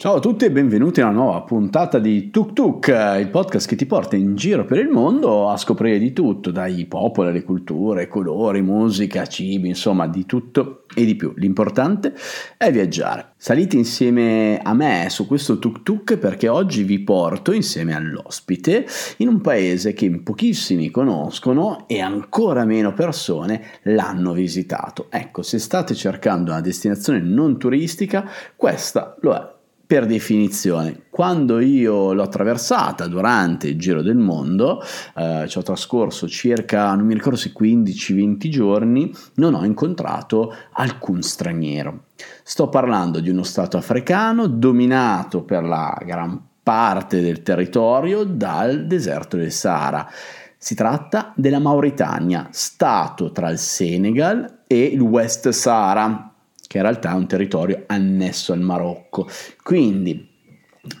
Ciao a tutti e benvenuti a una nuova puntata di Tuk Tuk, il podcast che ti porta in giro per il mondo a scoprire di tutto, dai popoli alle culture, colori, musica, cibi, insomma di tutto e di più. L'importante è viaggiare. Salite insieme a me su questo Tuk Tuk perché oggi vi porto insieme all'ospite in un paese che pochissimi conoscono e ancora meno persone l'hanno visitato. Ecco, se state cercando una destinazione non turistica, questa lo è per definizione. Quando io l'ho attraversata durante il giro del mondo, eh, ci ho trascorso circa, non mi ricordo se 15-20 giorni, non ho incontrato alcun straniero. Sto parlando di uno stato africano dominato per la gran parte del territorio dal deserto del Sahara. Si tratta della Mauritania, stato tra il Senegal e il West Sahara, che in realtà è un territorio annesso al Marocco. Quindi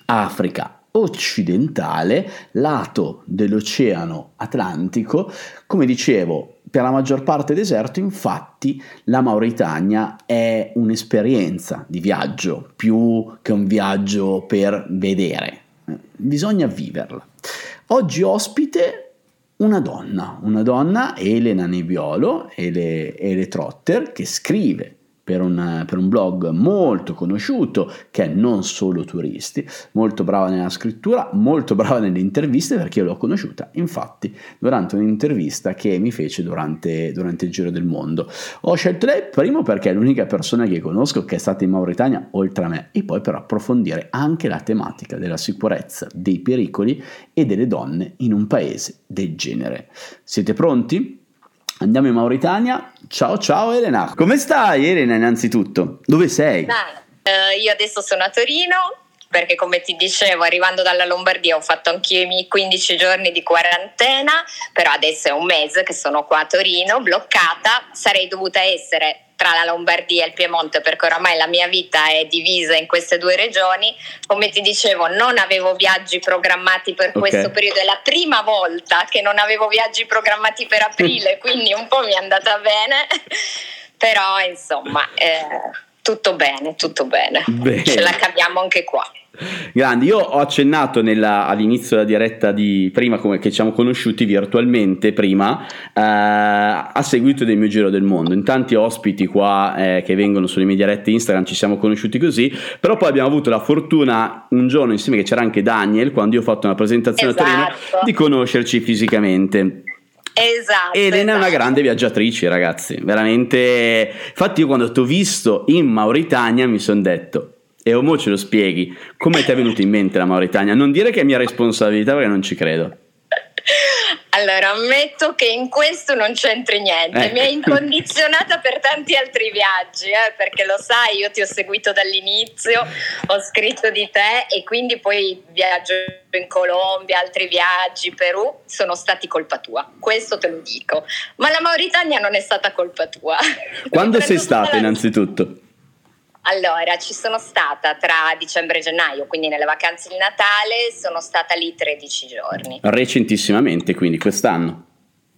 Africa occidentale, lato dell'Oceano Atlantico, come dicevo, per la maggior parte deserto, infatti la Mauritania è un'esperienza di viaggio più che un viaggio per vedere, bisogna viverla. Oggi ospite una donna, una donna, Elena Nebbiolo, Ele, Ele Trotter, che scrive per un, per un, blog molto conosciuto che è non solo turisti, molto brava nella scrittura, molto brava nelle interviste perché io l'ho conosciuta infatti durante un'intervista che mi fece durante, durante il giro del mondo. Ho scelto lei primo perché è l'unica persona che conosco che è stata in Mauritania oltre a me e poi per approfondire anche la tematica della sicurezza, dei pericoli e delle donne in un paese del genere. Siete pronti? Andiamo in Mauritania. Ciao ciao Elena. Come stai Elena innanzitutto? Dove sei? Uh, io adesso sono a Torino perché come ti dicevo arrivando dalla Lombardia ho fatto anch'io i miei 15 giorni di quarantena, però adesso è un mese che sono qua a Torino bloccata, sarei dovuta essere tra la Lombardia e il Piemonte perché oramai la mia vita è divisa in queste due regioni. Come ti dicevo, non avevo viaggi programmati per okay. questo periodo, è la prima volta che non avevo viaggi programmati per aprile, quindi un po' mi è andata bene, però insomma, eh, tutto bene, tutto bene. bene. Ce la caviamo anche qua. Grandi, io ho accennato nella, all'inizio della diretta di prima, come che ci siamo conosciuti virtualmente prima, eh, a seguito del mio giro del mondo. In tanti ospiti qua eh, che vengono sulle mie dirette Instagram ci siamo conosciuti così, però poi abbiamo avuto la fortuna un giorno insieme che c'era anche Daniel, quando io ho fatto una presentazione esatto. a Torino, esatto. di conoscerci fisicamente. Esatto. Elena esatto. è una grande viaggiatrice, ragazzi. Veramente. Infatti, io quando ti ho visto in Mauritania mi sono detto: e o mo ce lo spieghi, come ti è venuto in mente la Mauritania? Non dire che è mia responsabilità perché non ci credo. Allora, ammetto che in questo non c'entri niente, eh. mi hai incondizionata per tanti altri viaggi, eh, perché lo sai, io ti ho seguito dall'inizio, ho scritto di te e quindi poi viaggio in Colombia, altri viaggi, Perù, sono stati colpa tua, questo te lo dico. Ma la Mauritania non è stata colpa tua. Quando sei stata la... innanzitutto? Allora, ci sono stata tra dicembre e gennaio, quindi nelle vacanze di Natale, sono stata lì 13 giorni. Recentissimamente, quindi quest'anno.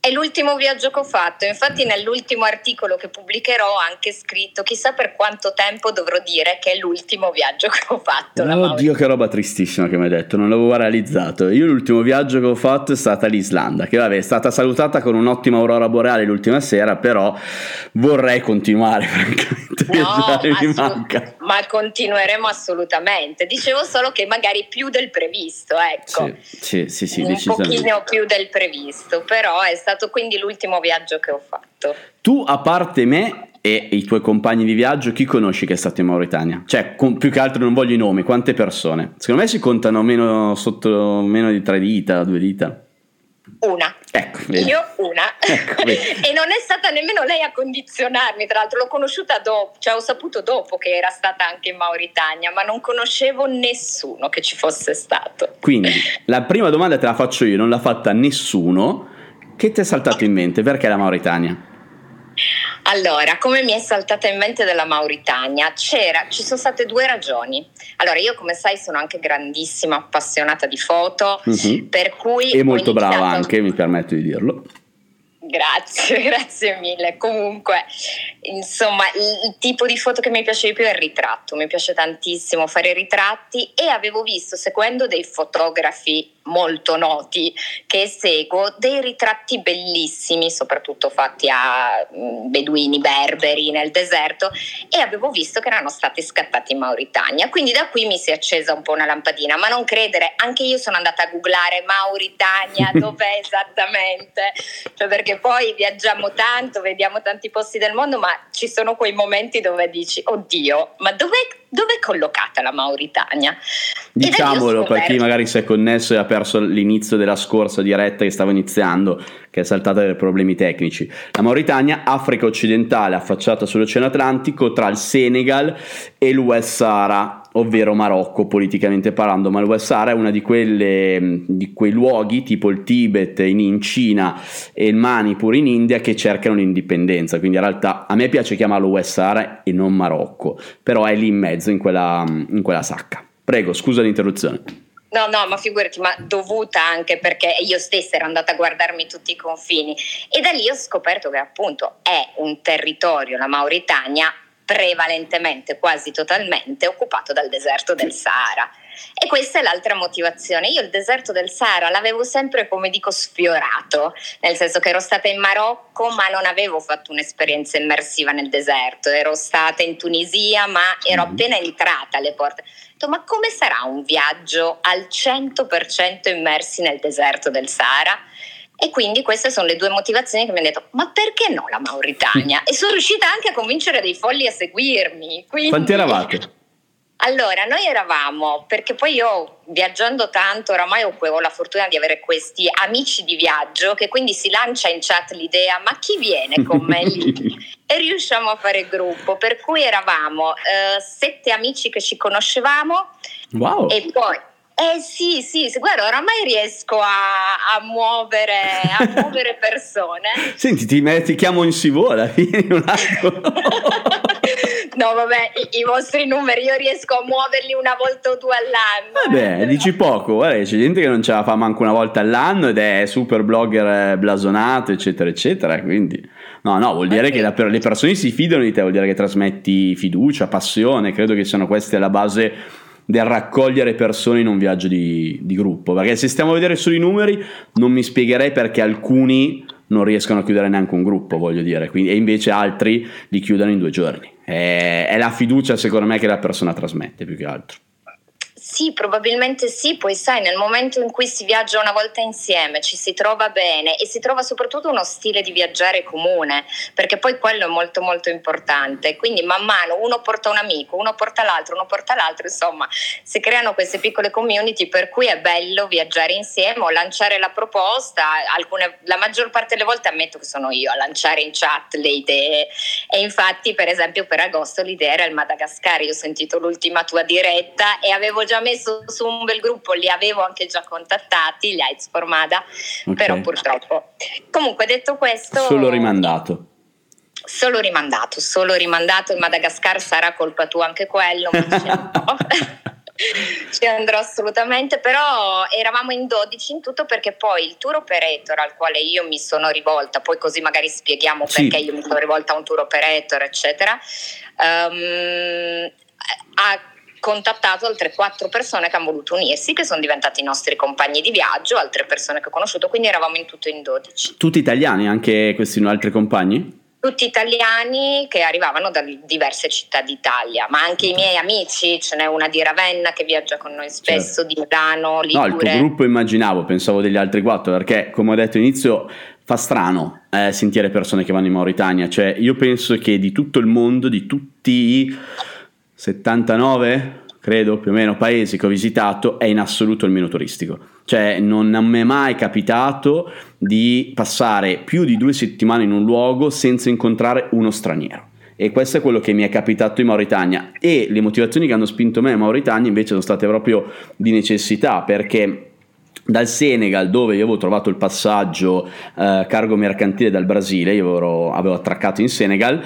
È l'ultimo viaggio che ho fatto, infatti nell'ultimo articolo che pubblicherò ho anche scritto chissà per quanto tempo dovrò dire che è l'ultimo viaggio che ho fatto. Oddio che roba tristissima che mi hai detto, non l'avevo realizzato. Io l'ultimo viaggio che ho fatto è stata l'Islanda, che vabbè è stata salutata con un'ottima aurora boreale l'ultima sera, però vorrei continuare francamente. No, assolut- manca. Ma continueremo assolutamente. Dicevo solo che magari più del previsto, ecco. Sì, sì, sì, sì Un pochino più del previsto, però è stato quindi l'ultimo viaggio che ho fatto. Tu, a parte me e i tuoi compagni di viaggio, chi conosci che è stato in Mauritania? Cioè, con, più che altro non voglio i nomi, quante persone? Secondo me si contano meno, sotto meno di tre dita, due dita. Una. Ecco, Io una. Ecco, e non è stata nemmeno lei a condizionarmi, tra l'altro l'ho conosciuta dopo, cioè ho saputo dopo che era stata anche in Mauritania, ma non conoscevo nessuno che ci fosse stato. Quindi, la prima domanda te la faccio io, non l'ha fatta nessuno. Che ti è saltato in mente? Perché la Mauritania? Allora, come mi è saltata in mente della Mauritania? C'era, ci sono state due ragioni. Allora, io come sai sono anche grandissima appassionata di foto, uh-huh. per cui... E molto brava anche, mi permetto di dirlo. Grazie, grazie mille. Comunque, insomma, il, il, tipo di foto che mi piace di più è il ritratto. Mi piace tantissimo fare ritratti e avevo visto, seguendo dei fotografi molto noti che seguo, dei ritratti bellissimi, soprattutto fatti a mm, beduini berberi nel deserto e avevo visto che erano stati scattati in Mauritania. Quindi da qui mi si è accesa un po' una lampadina, ma non credere, anche io sono andata a googlare Mauritania, dov'è esattamente? Cioè perché poi viaggiamo tanto, vediamo tanti posti del mondo, ma ci sono quei momenti dove dici, oddio, ma dov'è dove è collocata la Mauritania? Diciamolo per chi magari si è connesso e ha perso l'inizio della scorsa diretta che stava iniziando, che è saltata per problemi tecnici. La Mauritania, Africa occidentale affacciata sull'Oceano Atlantico tra il Senegal e West Sahara, ovvero Marocco politicamente parlando, ma il West Sahara è uno di, di quei luoghi tipo il Tibet in, in, Cina e il Manipur in India che cercano l'indipendenza, quindi in realtà a me piace chiamarlo West Sahara e non Marocco, però è lì in mezzo in quella, in quella sacca. Prego, scusa l'interruzione. No, no, ma figurati, ma dovuta anche perché io stessa ero andata a guardarmi tutti i confini e da lì ho scoperto che appunto è un territorio, la Mauritania, prevalentemente, quasi totalmente occupato dal deserto del Sahara. E questa è l'altra motivazione. Io il deserto del Sahara l'avevo sempre, come dico, sfiorato, nel senso che ero stata in Marocco, ma non avevo fatto un'esperienza immersiva nel deserto. Ero stata in Tunisia, ma ero mm-hmm. appena entrata alle porte. Ma come sarà un viaggio al 100% immersi nel deserto del Sahara? E quindi queste sono le due motivazioni che mi hanno detto: ma perché no la Mauritania? E sono riuscita anche a convincere dei folli a seguirmi. Quindi... Quanti eravate? Allora, noi eravamo, perché poi io viaggiando tanto, oramai ho la fortuna di avere questi amici di viaggio che quindi si lancia in chat l'idea, ma chi viene con me lì? e riusciamo a fare gruppo, per cui eravamo eh, sette amici che ci conoscevamo wow. e poi eh sì, sì, guarda, oramai riesco a, a, muovere, a muovere persone. Senti, ti, ti chiamo in Sivola, vieni un attimo. no, vabbè, i, i, vostri numeri io riesco a muoverli una volta o due all'anno. Vabbè, dici poco, guarda, c'è gente che non ce la fa manco una volta all'anno ed è super blogger blasonato, eccetera, eccetera, quindi... No, no, vuol dire okay. che la, le persone si fidano di te, vuol dire che trasmetti fiducia, passione, credo che siano queste alla base del raccogliere persone in un viaggio di, di, gruppo. Perché se stiamo a vedere solo i numeri, non mi spiegherei perché alcuni non riescono a chiudere neanche un gruppo, voglio dire, Quindi, e invece altri li chiudono in due giorni. È, è la fiducia, secondo me, che la persona trasmette più che altro. Sì, probabilmente sì, poi sai, nel momento in cui si viaggia una volta insieme, ci si trova bene e si trova soprattutto uno stile di viaggiare comune, perché poi quello è molto molto importante. Quindi man mano uno porta un amico, uno porta l'altro, uno porta l'altro, insomma, si creano queste piccole community per cui è bello viaggiare insieme o lanciare la proposta. Alcune, la maggior parte delle volte ammetto che sono io a lanciare in chat le idee e infatti per esempio per agosto l'idea era il Madagascar, io ho sentito l'ultima tua diretta e avevo già messo su un bel gruppo, li avevo anche già contattati, gli AIDS Formada, okay. però purtroppo. Comunque detto questo... Solo rimandato. Solo rimandato, solo rimandato, il Madagascar sarà colpa tua anche quello, ci andrò assolutamente, però eravamo in 12 in tutto perché poi il tour operator al quale io mi sono rivolta, poi così magari spieghiamo sì. perché io mi sono rivolta a un tour operator, eccetera, um, ha contattato altre quattro persone che hanno voluto unirsi, che sono diventati i nostri compagni di viaggio, altre persone che ho conosciuto, quindi eravamo in tutto in 12. Tutti italiani, anche questi altri compagni? Tutti italiani che arrivavano da diverse città d'Italia, ma anche i miei amici, ce n'è una di Ravenna che viaggia con noi spesso, certo. di Milano, Ligure. No, il tuo gruppo immaginavo, pensavo degli altri quattro, perché come ho detto all'inizio fa strano eh, sentire persone che vanno in Mauritania, cioè io penso che di tutto il mondo, di tutti 79, credo più o meno, paesi che ho visitato è in assoluto il meno turistico. Cioè non mi è mai capitato di passare più di due settimane in un luogo senza incontrare uno straniero. E questo è quello che mi è capitato in Mauritania. E le motivazioni che hanno spinto me in Mauritania invece sono state proprio di necessità, perché dal Senegal dove io avevo trovato il passaggio eh, cargo mercantile dal Brasile, io avevo, avevo attraccato in Senegal,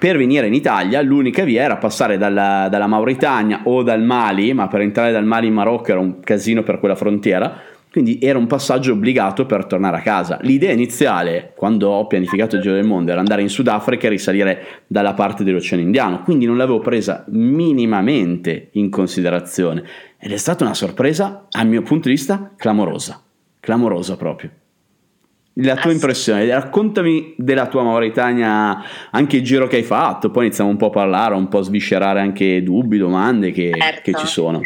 per venire in Italia l'unica via era passare dalla, dalla, Mauritania o dal Mali, ma per entrare dal Mali in Marocco era un casino per quella frontiera, Quindi era un passaggio obbligato per tornare a casa. L'idea iniziale, quando ho pianificato il giro del mondo, era andare in Sudafrica e risalire dalla parte dell'Oceano Indiano, quindi non l'avevo presa minimamente in considerazione. Ed è stata una sorpresa, a mio punto di vista, clamorosa. Clamorosa proprio. La tua impressione, raccontami della tua Mauritania, anche il giro che hai fatto, poi iniziamo un po' a parlare, un po' a sviscerare anche dubbi, domande che, certo. che ci sono.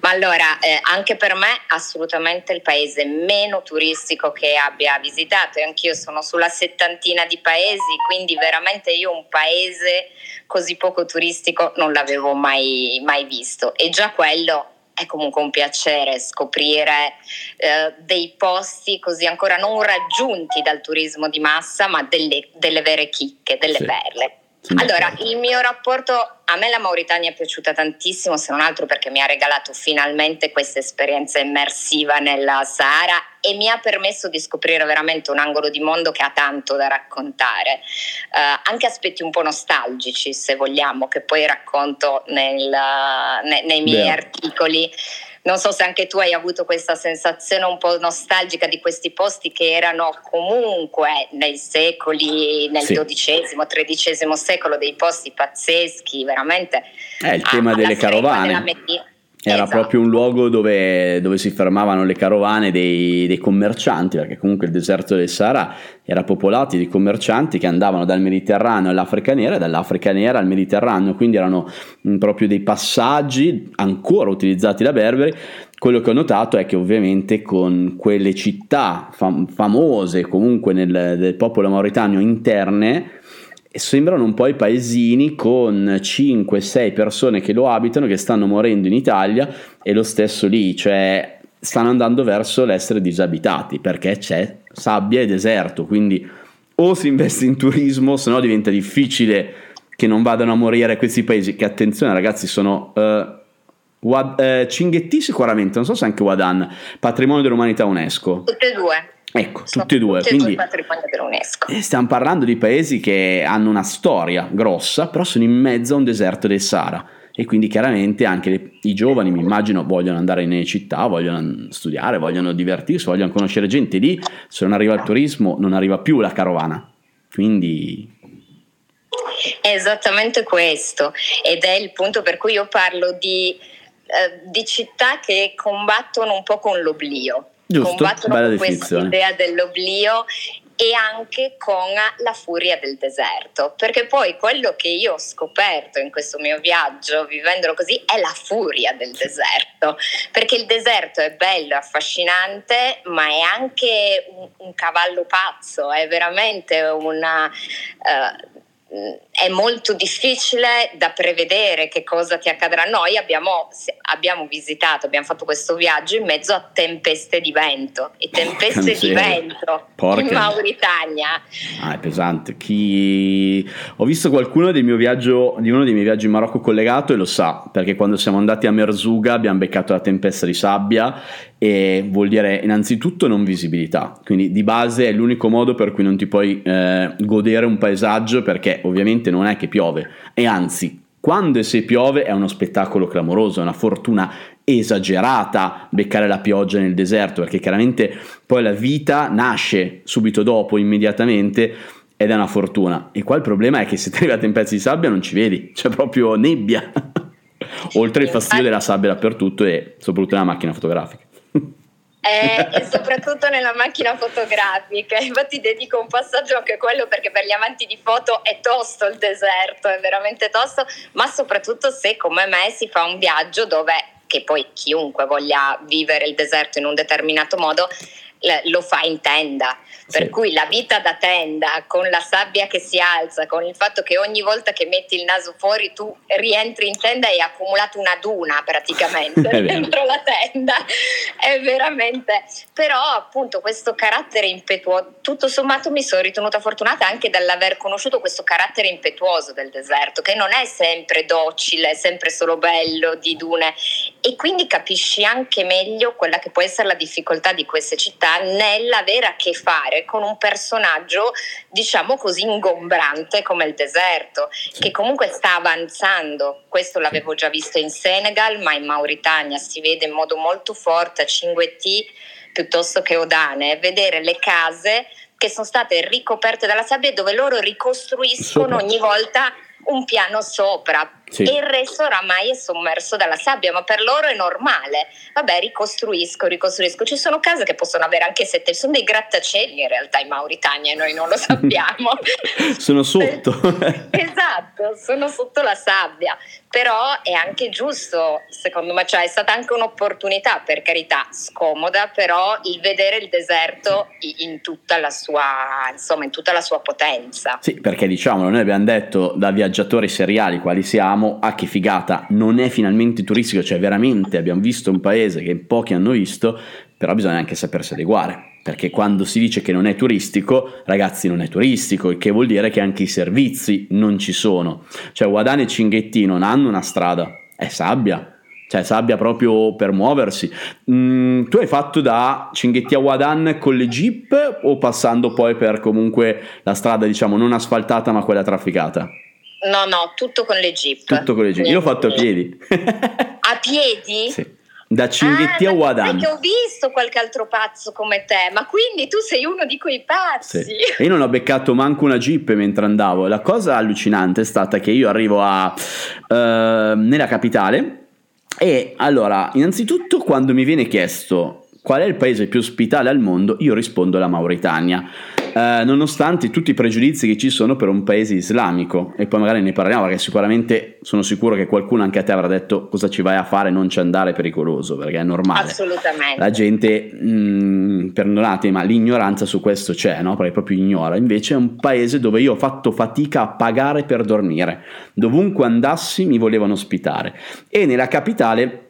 Ma allora, eh, anche per me assolutamente il paese meno turistico che abbia visitato e anch'io sono sulla settantina di paesi, quindi veramente io un paese così poco turistico non l'avevo mai, mai visto e già quello è comunque un piacere scoprire eh, dei posti così ancora non raggiunti dal turismo di massa, ma delle, delle vere chicche, delle sì. perle. Allora, il mio rapporto, a me la Mauritania è piaciuta tantissimo, se non altro perché mi ha regalato finalmente questa esperienza immersiva nella Sahara e mi ha permesso di scoprire veramente un angolo di mondo che ha tanto da raccontare, uh, anche aspetti un po' nostalgici se vogliamo, che poi racconto nel, ne, nei miei yeah. articoli non so se anche tu hai avuto questa sensazione un po' nostalgica di questi posti che erano comunque nei secoli, nel XII. XIII secolo, dei posti pazzeschi, veramente. È il tema delle carovane. Era esatto. proprio un luogo dove, dove, si fermavano le carovane dei, dei, commercianti, perché comunque il deserto del Sahara era popolato di commercianti che andavano dal Mediterraneo all'Africa Nera e dall'Africa Nera al Mediterraneo, quindi erano mm, proprio dei passaggi ancora utilizzati da berberi. Quello che ho notato è che ovviamente con quelle città fam- famose comunque nel, del popolo mauritano interne, sembrano un po' i paesini con 5-6 persone che lo abitano che stanno morendo in Italia e lo stesso lì, cioè stanno andando verso l'essere disabitati perché c'è sabbia e deserto, quindi o si investe in turismo, se no diventa difficile che non vadano a morire questi paesi che attenzione ragazzi sono uh, Wad, uh, Cinghetti sicuramente, non so se anche Wadan, patrimonio dell'umanità UNESCO. Tutte e due. Ecco, tutti e due. Tutti quindi, due patrimoni dell'UNESCO. Eh, stiamo parlando di paesi che hanno una storia grossa, però sono in mezzo a un deserto del Sahara. E quindi chiaramente anche le, i giovani, mi immagino, vogliono andare nelle città, vogliono studiare, vogliono divertirsi, vogliono conoscere gente. Lì, se non arriva il turismo, non arriva più la carovana. Quindi è esattamente questo ed è il punto per cui io parlo di, eh, di città che combattono un po' con l'oblio. Giusto, combattono con questa idea dell'oblio e anche con la furia del deserto, perché poi quello che io ho scoperto in questo mio viaggio, vivendolo così, è la furia del deserto, perché il deserto è bello, affascinante, ma è anche un, un cavallo pazzo, è veramente una... Uh, è molto difficile da prevedere che cosa ti accadrà. Noi abbiamo, abbiamo, visitato, abbiamo fatto questo viaggio in mezzo a tempeste di vento e tempeste di vento Porca. in Mauritania. Ah, è pesante. Chi... Ho visto qualcuno del mio viaggio, di uno dei miei viaggi in Marocco collegato e lo sa, perché quando siamo andati a Merzuga abbiamo beccato la tempesta di sabbia e vuol dire innanzitutto non visibilità, quindi di base è l'unico modo per cui non ti puoi eh, godere un paesaggio perché ovviamente non è che piove e anzi quando e se piove è uno spettacolo clamoroso, è una fortuna esagerata beccare la pioggia nel deserto perché chiaramente poi la vita nasce subito dopo, immediatamente ed è una fortuna. E qua il problema è che se ti arrivate in pezzi di sabbia non ci vedi, c'è proprio nebbia. Oltre il fastidio della sabbia dappertutto e soprattutto nella macchina fotografica e, e soprattutto nella macchina fotografica. Infatti dedico un passaggio anche a quello perché per gli amanti di foto è tosto il deserto, è veramente tosto, ma soprattutto se come me si fa un viaggio dove, che poi chiunque voglia vivere il deserto in un determinato modo, lo fa in tenda per sì. cui la vita da tenda, con la sabbia che si alza, con il fatto che ogni volta che metti il naso fuori tu rientri in tenda e hai accumulato una duna praticamente dentro la tenda, è veramente... Però appunto questo carattere impetuoso, tutto sommato mi sono ritenuta fortunata anche dall'aver conosciuto questo carattere impetuoso del deserto, che non è sempre docile, sempre solo bello di dune e quindi capisci anche meglio quella che può essere la difficoltà di queste città nell'avere a che fare con un personaggio, diciamo così, ingombrante come il deserto, che comunque sta avanzando. Questo l'avevo già visto in Senegal, ma in Mauritania si vede in modo molto forte a Cinguetti piuttosto che Odane, vedere le case che sono state ricoperte dalla sabbia dove loro ricostruiscono ogni volta un piano sopra sì. e il resto oramai è sommerso dalla sabbia, ma per loro è normale. Vabbè, ricostruisco, ricostruisco. Ci sono case che possono avere anche sette, sono dei grattacieli in realtà in Mauritania e noi non lo sappiamo. sono sotto. esatto, sono sotto la sabbia. Però è anche giusto, secondo me, cioè è stata anche un'opportunità, per carità, scomoda, però il vedere il deserto in tutta la sua, insomma, in tutta la sua potenza. Sì, perché diciamolo, noi abbiamo detto da viaggiatori seriali quali siamo diciamo ah che figata, non è finalmente turistico, cioè veramente abbiamo visto un paese che pochi hanno visto, però bisogna anche sapersi adeguare, perché quando si dice che non è turistico, ragazzi non è turistico, il che vuol dire che anche i servizi non ci sono. Cioè Guadane e Cinghetti non hanno una strada, è sabbia, cioè sabbia proprio per muoversi. Mm, tu hai fatto da Cinghetti a Wadan con le jeep o passando poi per comunque la strada diciamo non asfaltata ma quella trafficata? No, no, tutto con le jeep. Tutto con le jeep. Io l'ho fatto a piedi. a piedi? Sì. Da Cinghetti ah, a Wadan. Perché ho visto qualche altro pazzo come te, ma quindi tu sei uno di quei pazzi. Sì. E io non ho beccato manco una jeep mentre andavo. La cosa allucinante è stata che io arrivo a, uh, nella capitale e allora, innanzitutto quando mi viene chiesto qual è il paese più ospitale al mondo, io rispondo la Mauritania. Eh, nonostante tutti i pregiudizi che ci sono per un paese islamico e poi magari ne parliamo perché sicuramente sono sicuro che qualcuno anche a te avrà detto cosa ci vai a fare? Non ci andare pericoloso perché è normale. Assolutamente. La gente mh, mm, perdonate ma l'ignoranza su questo c'è no? perché proprio ignora. Invece è un paese dove io ho fatto fatica a pagare per dormire. Dovunque andassi mi volevano ospitare. E nella capitale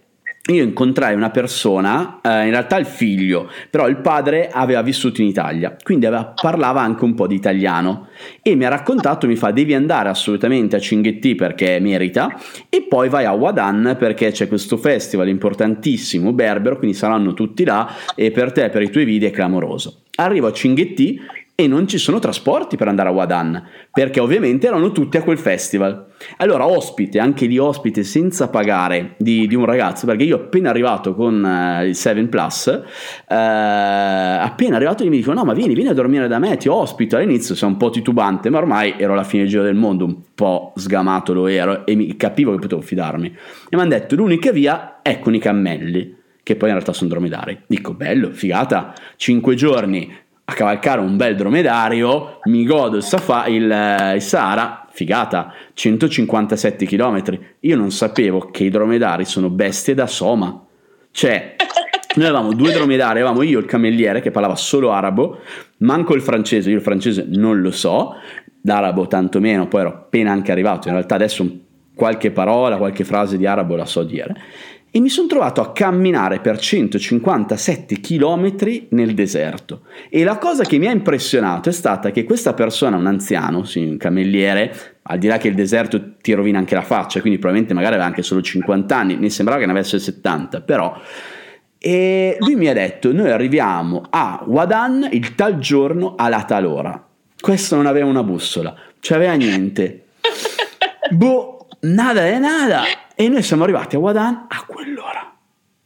io incontrai una persona, eh, in realtà il figlio, però il padre aveva vissuto in Italia, quindi aveva, parlava anche un po' di italiano e mi ha raccontato, mi fa devi andare assolutamente a Cinghetti perché merita e poi vai a Wadan perché c'è questo festival importantissimo, Berbero, quindi saranno tutti là e per te, per i tuoi video è clamoroso. Arrivo a Cinghetti e non ci sono trasporti per andare a Wadan, perché ovviamente erano tutti a quel festival. Allora, ospite, anche lì ospite senza pagare di, di un ragazzo, perché io appena arrivato con uh, il 7 Plus, uh, appena arrivato gli mi dicono, no ma vieni, vieni a dormire da me, ti ospito. All'inizio sono un po' titubante, ma ormai ero alla fine del giro del mondo, un po' sgamato lo ero e mi capivo che potevo fidarmi. E mi hanno detto, l'unica via è con i cammelli che poi in realtà sono dromedari. Dico, bello, figata, 5 giorni a cavalcare un bel dromedario, mi godo il, Safa, il, eh, il Sahara, figata, 157 km. Io non sapevo che i dromedari sono bestie da soma. Cioè, noi avevamo due dromedari, avevamo io il cammelliere che parlava solo arabo, manco il francese, io il francese non lo so, l'arabo tantomeno, poi ero appena anche arrivato, in realtà adesso qualche parola, qualche frase di arabo la so dire e mi sono trovato a camminare per 157 km nel deserto. E la cosa che mi ha impressionato è stata che questa persona, un anziano, sì, un cammelliere, al di là che il deserto ti rovina anche la faccia, quindi probabilmente magari aveva anche solo 50 anni, mi sembrava che ne avesse 70, però... E lui mi ha detto, noi arriviamo a Wadan il tal giorno alla tal ora. Questo non aveva una bussola, cioè aveva niente. boh, nada e nada. E noi siamo arrivati a Wadan a quell'ora.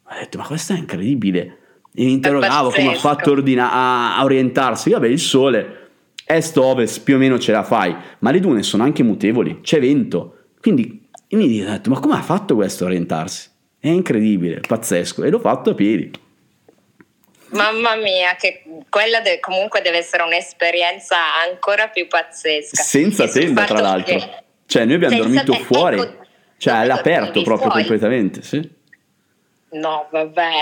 Ho detto, ma questo è incredibile. E mi interrogavo come ha fatto ordina- a, a orientarsi. Vabbè, il sole, est-ovest, più o meno ce la fai, ma le dune sono anche mutevoli, c'è vento. Quindi mi ho detto, ma come ha fatto questo a orientarsi? È incredibile, pazzesco. E l'ho fatto a piedi. Mamma mia, che quella de- comunque deve essere un'esperienza ancora più pazzesca. Senza tenda, tra l'altro. Che... Cioè, noi abbiamo Senza dormito te- fuori. Ecco, cioè all'aperto proprio fuori. completamente, sì. No, vabbè.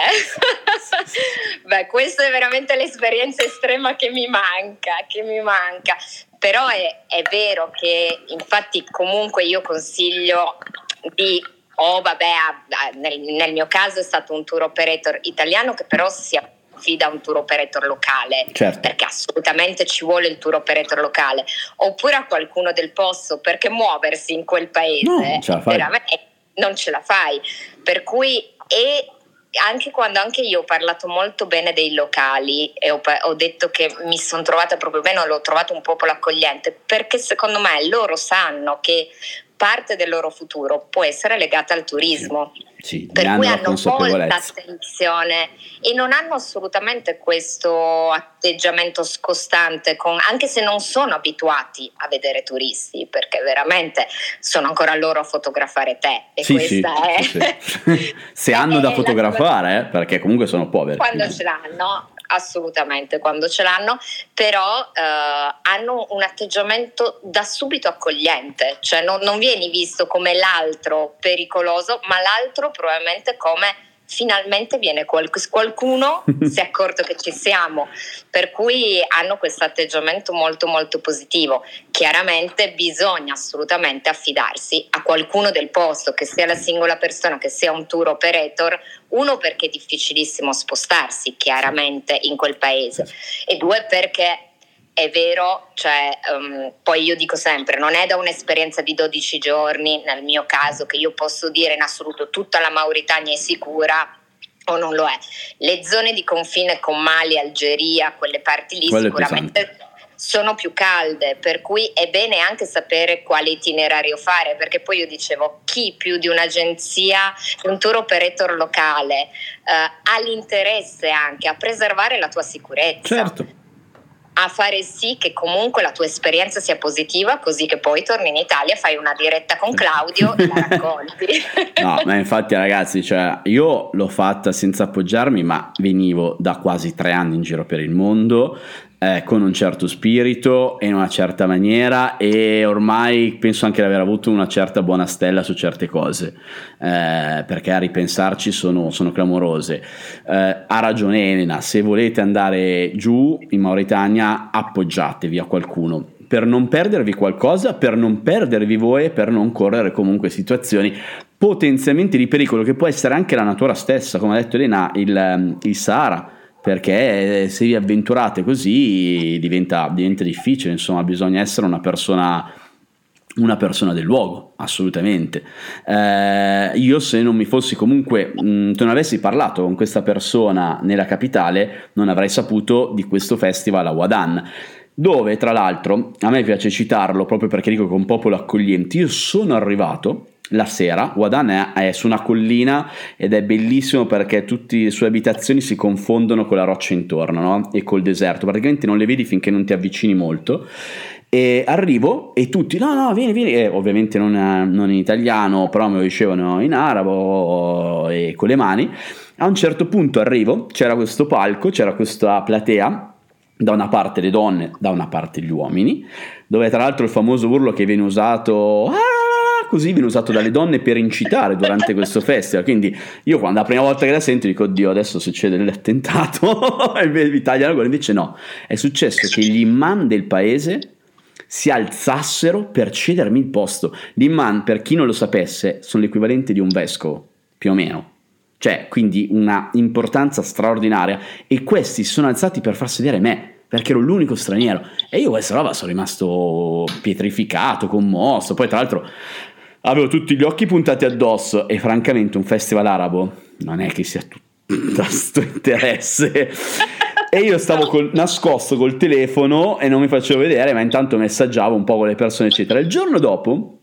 Beh, questa è veramente l'esperienza estrema che mi manca, che mi manca. Però è, è vero che infatti comunque io consiglio di oh, vabbè, nel, nel, mio caso è stato un tour operator italiano che però si affida un tour operator locale, certo. perché assolutamente ci vuole il tour operator locale, oppure a qualcuno del posto, perché muoversi in quel paese no, ce veramente non ce la fai. Per cui e anche quando anche io ho parlato molto bene dei locali e ho, ho detto che mi sono trovata proprio bene, l'ho trovato un popolo accogliente, perché secondo me loro sanno che parte del loro futuro può essere legata al turismo. Sì, per cui hanno molta attenzione e non hanno assolutamente questo atteggiamento scostante, con, anche se non sono abituati a vedere turisti, perché veramente sono ancora loro a fotografare te. E sì, questa sì, è... Sì, se hanno da fotografare, eh, perché comunque sono poveri. Quando ce l'hanno, assolutamente quando ce l'hanno, però eh, hanno un atteggiamento da subito accogliente, cioè non, non vieni visto come l'altro pericoloso, ma l'altro probabilmente come finalmente viene qualc- qualcuno si è accorto che ci siamo, per cui hanno questo atteggiamento molto molto positivo. Chiaramente bisogna assolutamente affidarsi a qualcuno del posto, che sia la singola persona, che sia un tour operator, uno perché è difficilissimo spostarsi chiaramente in quel paese e due perché è vero, cioè, um, poi io dico sempre, non è da un'esperienza di 12 giorni, nel mio caso, che io posso dire in assoluto tutta la Mauritania è sicura o non lo è. Le zone di confine con Mali, Algeria, quelle parti lì Quelle sicuramente sono più calde, per cui è bene anche sapere quale itinerario fare, perché poi io dicevo, chi più di un'agenzia, un tour operator locale, eh, ha l'interesse anche a preservare la tua sicurezza Certo. A fare sì che comunque la tua esperienza sia positiva, così che poi torni in Italia, fai una diretta con Claudio e la racconti. No, ma infatti ragazzi, cioè, io l'ho fatta senza appoggiarmi, ma venivo da quasi tre anni in giro per il mondo, eh, con un certo spirito e in una certa maniera e ormai penso anche di aver avuto una certa buona stella su certe cose, eh, perché a ripensarci sono, sono clamorose. Eh, ha ragione Elena, se volete andare giù in Mauritania appoggiatevi a qualcuno. Per non perdervi qualcosa, per non perdervi voi e per non correre comunque situazioni potenzialmente di pericolo che può essere anche la natura stessa, come ha detto Elena, il, il Sahara perché se vi avventurate così diventa, diventa difficile, insomma bisogna essere una persona una persona del luogo, assolutamente. Eh, io se non mi fossi comunque, mh, se non avessi parlato con questa persona nella capitale, non avrei saputo di questo festival a Wadan, dove tra l'altro, a me piace citarlo proprio perché dico che è un popolo accogliente, io sono arrivato la sera, Wadan è, su una collina ed è bellissimo perché tutte le sue abitazioni si confondono con la roccia intorno no? e col deserto, praticamente non le vedi finché non ti avvicini molto. E arrivo e tutti no no vieni vieni. E ovviamente non, non in italiano però me lo dicevano in arabo e con le mani. A un certo punto arrivo c'era questo palco c'era questa platea da una parte le donne da una parte gli uomini dove tra l'altro il famoso urlo che viene usato ah, così viene usato dalle donne per incitare durante questo festival quindi io quando la prima volta che la sento dico oddio adesso succede l'attentato e mi tagliano quello invece no è successo che gli imam del paese si alzassero per cedermi il posto. L'imam, per chi non lo sapesse, sono l'equivalente di un vescovo, più o meno. Cioè, quindi una importanza straordinaria. E questi sono alzati per far sedere me, perché ero l'unico straniero. E io questa roba sono rimasto pietrificato, commosso. Poi, tra l'altro, avevo tutti gli occhi puntati addosso. E francamente, un festival arabo non è che sia tutto questo interesse. E io stavo col, nascosto col telefono e non mi facevo vedere, ma intanto messaggiavo un po' con le persone, eccetera. Il giorno dopo,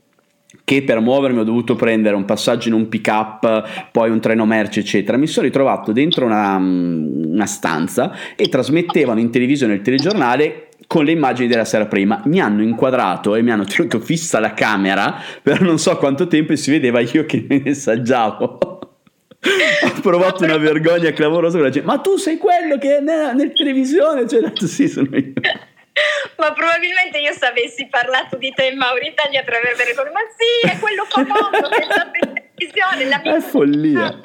che per muovermi ho dovuto prendere un passaggio in un pick up, poi un treno merci, eccetera, mi sono ritrovato dentro una, una stanza e trasmettevano in televisione il telegiornale con le immagini della sera prima. Mi hanno inquadrato e mi hanno tenuto fissa la camera per non so quanto tempo e si vedeva io che mi messaggiavo. ho provato una vergogna clamorosa con la gente. Ma tu sei quello che è nella, nel televisione? Cioè, sì, sono io. Ma probabilmente io se avessi parlato di te in Mauritania ti avrebbe detto ma sì, è quello famoso che è stato in televisione. È follia.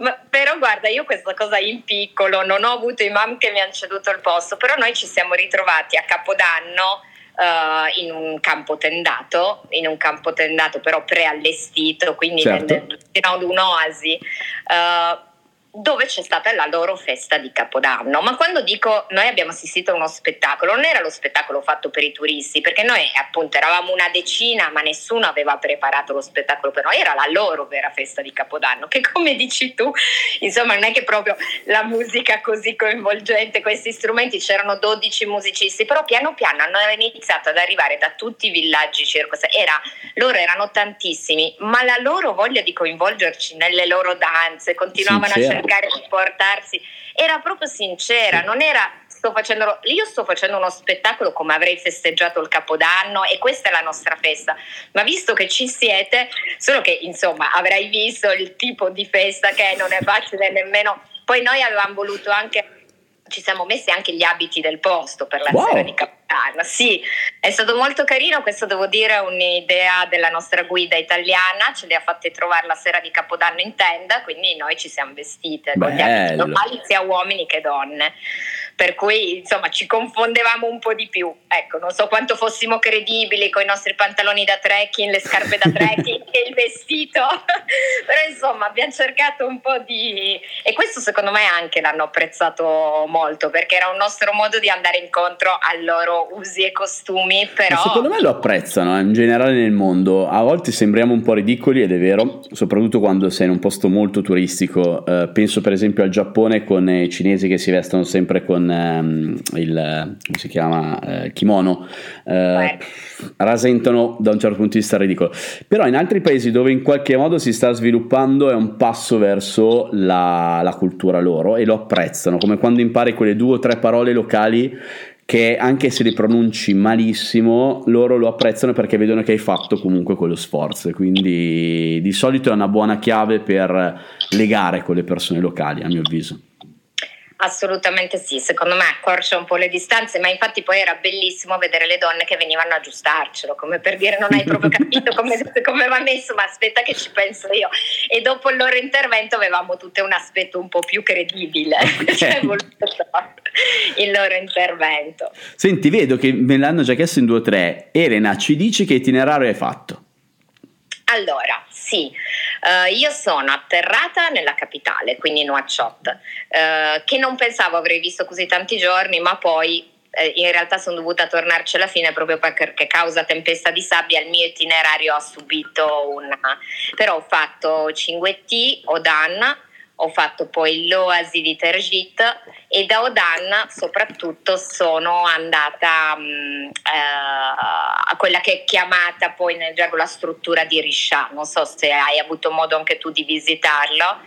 Ma, però guarda, io questa cosa in piccolo, non ho avuto imam che mi hanno ceduto il posto, però noi ci siamo ritrovati a Capodanno uh, in un campo tendato, in un campo tendato però preallestito, quindi Certo. nel- ad un'oasi. Uh, dove c'è stata la loro festa di Capodanno. Ma quando dico noi abbiamo assistito a uno spettacolo, non era lo spettacolo fatto per i turisti, perché noi appunto eravamo una decina, ma nessuno aveva preparato lo spettacolo per noi, era la loro vera festa di Capodanno, che come dici tu, insomma non è che proprio la musica così coinvolgente, questi strumenti, c'erano 12 musicisti, però piano piano hanno iniziato ad arrivare da tutti i villaggi circos, era, loro erano tantissimi, ma la loro voglia di coinvolgerci nelle loro danze, continuavano Sincera. a cercare di portarsi, era proprio sincera, non era sto facendo, io sto facendo uno spettacolo come avrei festeggiato il Capodanno e questa è la nostra festa, ma visto che ci siete, solo che insomma avrai visto il tipo di festa che non è facile nemmeno, poi noi avevamo voluto anche ci siamo messi anche gli abiti del posto per la wow. sera di Capodanno. Sì, è stato molto carino, questo devo dire è un'idea della nostra guida italiana, ce le ha fatte trovare la sera di Capodanno in tenda, quindi noi ci siamo vestite Bello. con gli abiti normali sia uomini che donne per cui insomma ci confondevamo un po' di più. Ecco, non so quanto fossimo credibili con i nostri pantaloni da trekking, le scarpe da trekking e il vestito, però insomma abbiamo cercato un po' di... e questo secondo me anche l'hanno apprezzato molto perché era un nostro modo di andare incontro ai loro usi e costumi, però... Secondo me lo apprezzano eh, in generale nel mondo, a volte sembriamo un po' ridicoli ed è vero, soprattutto quando sei in un posto molto turistico, uh, penso per esempio al Giappone con i cinesi che si vestono sempre con ehm, il come si chiama eh, kimono eh, rasentano da un certo punto di vista ridicolo però in altri paesi dove in qualche modo si sta sviluppando è un passo verso la, la cultura loro e lo apprezzano come quando impari quelle due o tre parole locali che anche se li pronunci malissimo, loro lo apprezzano perché vedono che hai fatto comunque quello sforzo. Quindi di solito è una buona chiave per legare con le persone locali, a mio avviso. Assolutamente sì, secondo me accorcia un po' le distanze, ma infatti poi era bellissimo vedere le donne che venivano a aggiustarcelo, come per dire non hai proprio capito come, come va messo, ma aspetta che ci penso io. E dopo il loro intervento avevamo tutte un aspetto un po' più credibile, okay. cioè il loro intervento. Senti, vedo che me l'hanno già chiesto in due o tre. Elena, ci dici che itinerario hai fatto? Allora, sì, uh, io sono atterrata nella capitale, quindi Nouakchott, uh, che non pensavo avrei visto così tanti giorni, ma poi eh, in realtà sono dovuta tornarci alla fine proprio perché causa tempesta di sabbia il mio itinerario ha subito una... però ho fatto Cinguetti, Odan, ho fatto poi l'Oasi di Tergit e da Odan soprattutto sono andata um, uh, a quella che è chiamata poi nel gergo la struttura di Risha, non so se hai avuto modo anche tu di visitarlo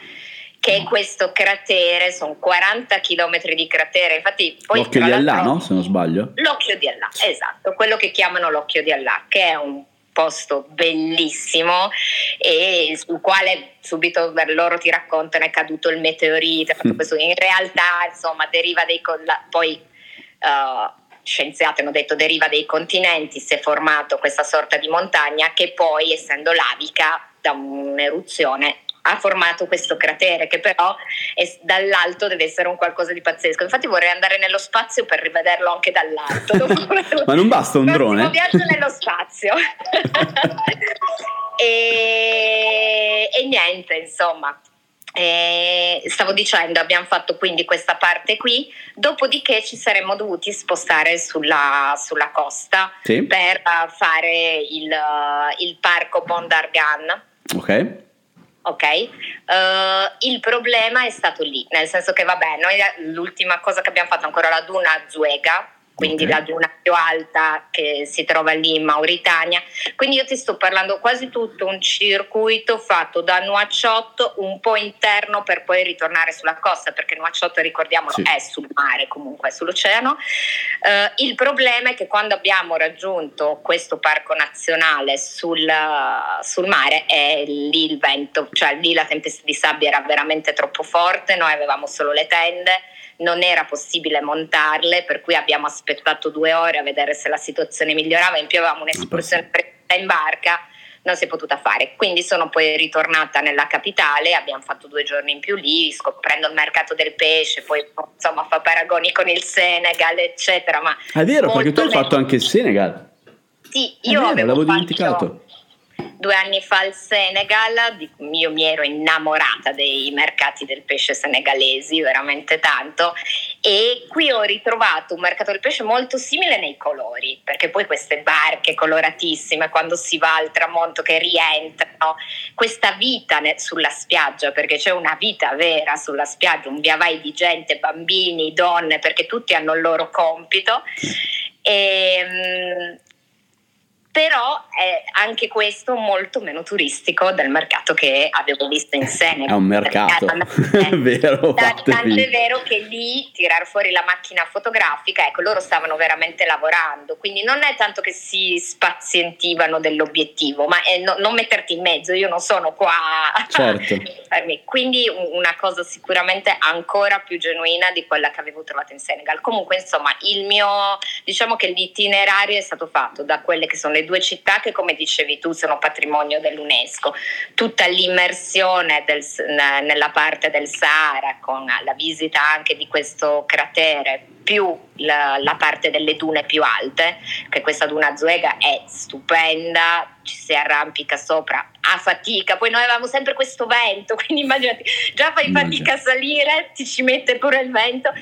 che è questo cratere, sono 40 km di cratere, infatti poi l'occhio di Allah, no? Se non sbaglio. L'occhio di Allah, esatto, quello che chiamano l'occhio di Allah, che è un posto bellissimo e sul quale subito loro ti raccontano è caduto il meteorite, mm. in realtà insomma deriva dei poi uh, scienziati hanno detto deriva dei continenti, si è formato questa sorta di montagna che poi essendo lavica da un'eruzione ha formato questo cratere che però è, dall'alto deve essere un qualcosa di pazzesco. Infatti vorrei andare nello spazio per rivederlo anche dall'alto. Ma non basta un drone? Un viaggio nello spazio. e, e niente, insomma. Eh, stavo dicendo, abbiamo fatto quindi questa parte qui, dopodiché ci saremmo dovuti spostare sulla, sulla costa sì. per fare il, il parco Bondargan. Ok ok? Uh, il problema è stato lì, nel senso che vabbè, noi l'ultima cosa che abbiamo fatto ancora la duna Zuega, quindi okay. la duna più alta che si trova lì in Mauritania. Quindi io ti sto parlando quasi tutto un circuito fatto da Nuacciotto, un po' interno per poi ritornare sulla costa, perché Nuacciotto, ricordiamolo, sì. è sul mare, comunque è sull'oceano. Uh, il problema è che quando abbiamo raggiunto questo parco nazionale sul, sul mare, è lì il vento, cioè lì la tempesta di sabbia era veramente troppo forte, noi avevamo solo le tende non era possibile montarle, per cui abbiamo aspettato due ore a vedere se la situazione migliorava, in più avevamo un'escursione in barca, non si è potuta fare. Quindi sono poi ritornata nella capitale, abbiamo fatto due giorni in più lì, scoprendo il mercato del pesce, poi insomma fa paragoni con il Senegal, eccetera. Ma è vero, perché tu hai fatto anche il Senegal. Sì, io vero, avevo l'avevo fatto... dimenticato due anni fa al Senegal, io mi ero innamorata dei mercati del pesce senegalesi, veramente tanto, e qui ho ritrovato un mercato del pesce molto simile nei colori, perché poi queste barche coloratissime quando si va al tramonto che rientrano, questa vita sulla spiaggia, perché c'è una vita vera sulla spiaggia, un via vai di gente, bambini, donne, perché tutti hanno il loro compito. E, ehm, però è anche questo molto meno turistico del mercato che avevo visto in Senegal. È un mercato, è vero. Tanto è vero che lì tirare fuori la macchina fotografica, ecco, loro stavano veramente lavorando, quindi non è tanto che si spazientivano dell'obiettivo, ma è no, non metterti in mezzo, io non sono qua. Certo. quindi una cosa sicuramente ancora più genuina di quella che avevo trovato in Senegal. Comunque, insomma, il mio, diciamo che l'itinerario è stato fatto da quelle che sono le due città che come dicevi tu sono patrimonio dell'UNESCO, tutta l'immersione del, nella parte del Sahara con la visita anche di questo cratere più la, la, parte delle dune più alte, che questa duna Zuega è stupenda, ci si arrampica sopra a fatica, poi noi avevamo sempre questo vento, quindi immaginati, già fai fatica a salire, ti ci mette pure il vento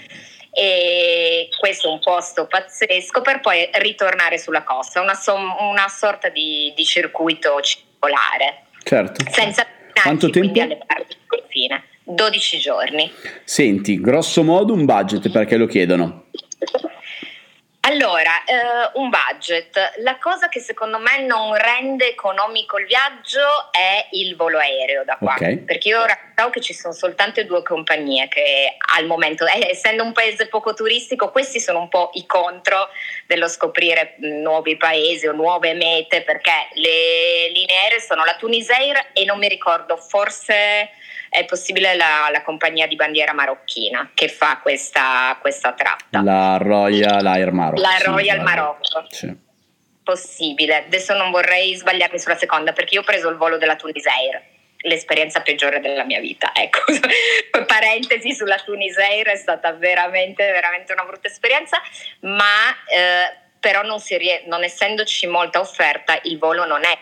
e questo è un posto pazzesco per poi ritornare sulla costa, una, som- una sorta di, di, circuito circolare. Certo. Senza Quanto tempo? alle parti del confine. 12 giorni. Senti, grosso modo un budget perché lo chiedono. Allora, eh, un budget. La cosa che secondo me non rende economico il viaggio è il volo aereo da qua. Okay. Perché io ora so che ci sono soltanto due compagnie che al momento, eh, essendo un paese poco turistico, questi sono un po' i contro dello scoprire nuovi paesi o nuove mete, perché le linee aeree sono la Tunisair e non mi ricordo, forse è possibile la, la, compagnia di bandiera marocchina che fa questa, questa tratta. La Royal Air Maroc. La Royal sì, Maroc. Sì. Possibile. Adesso non vorrei sbagliarmi sulla seconda perché io ho preso il volo della Tunisair l'esperienza peggiore della mia vita. Ecco, parentesi sulla Tunisair è stata veramente, veramente una brutta esperienza, ma eh, però non, rie- non essendoci molta offerta, il volo non è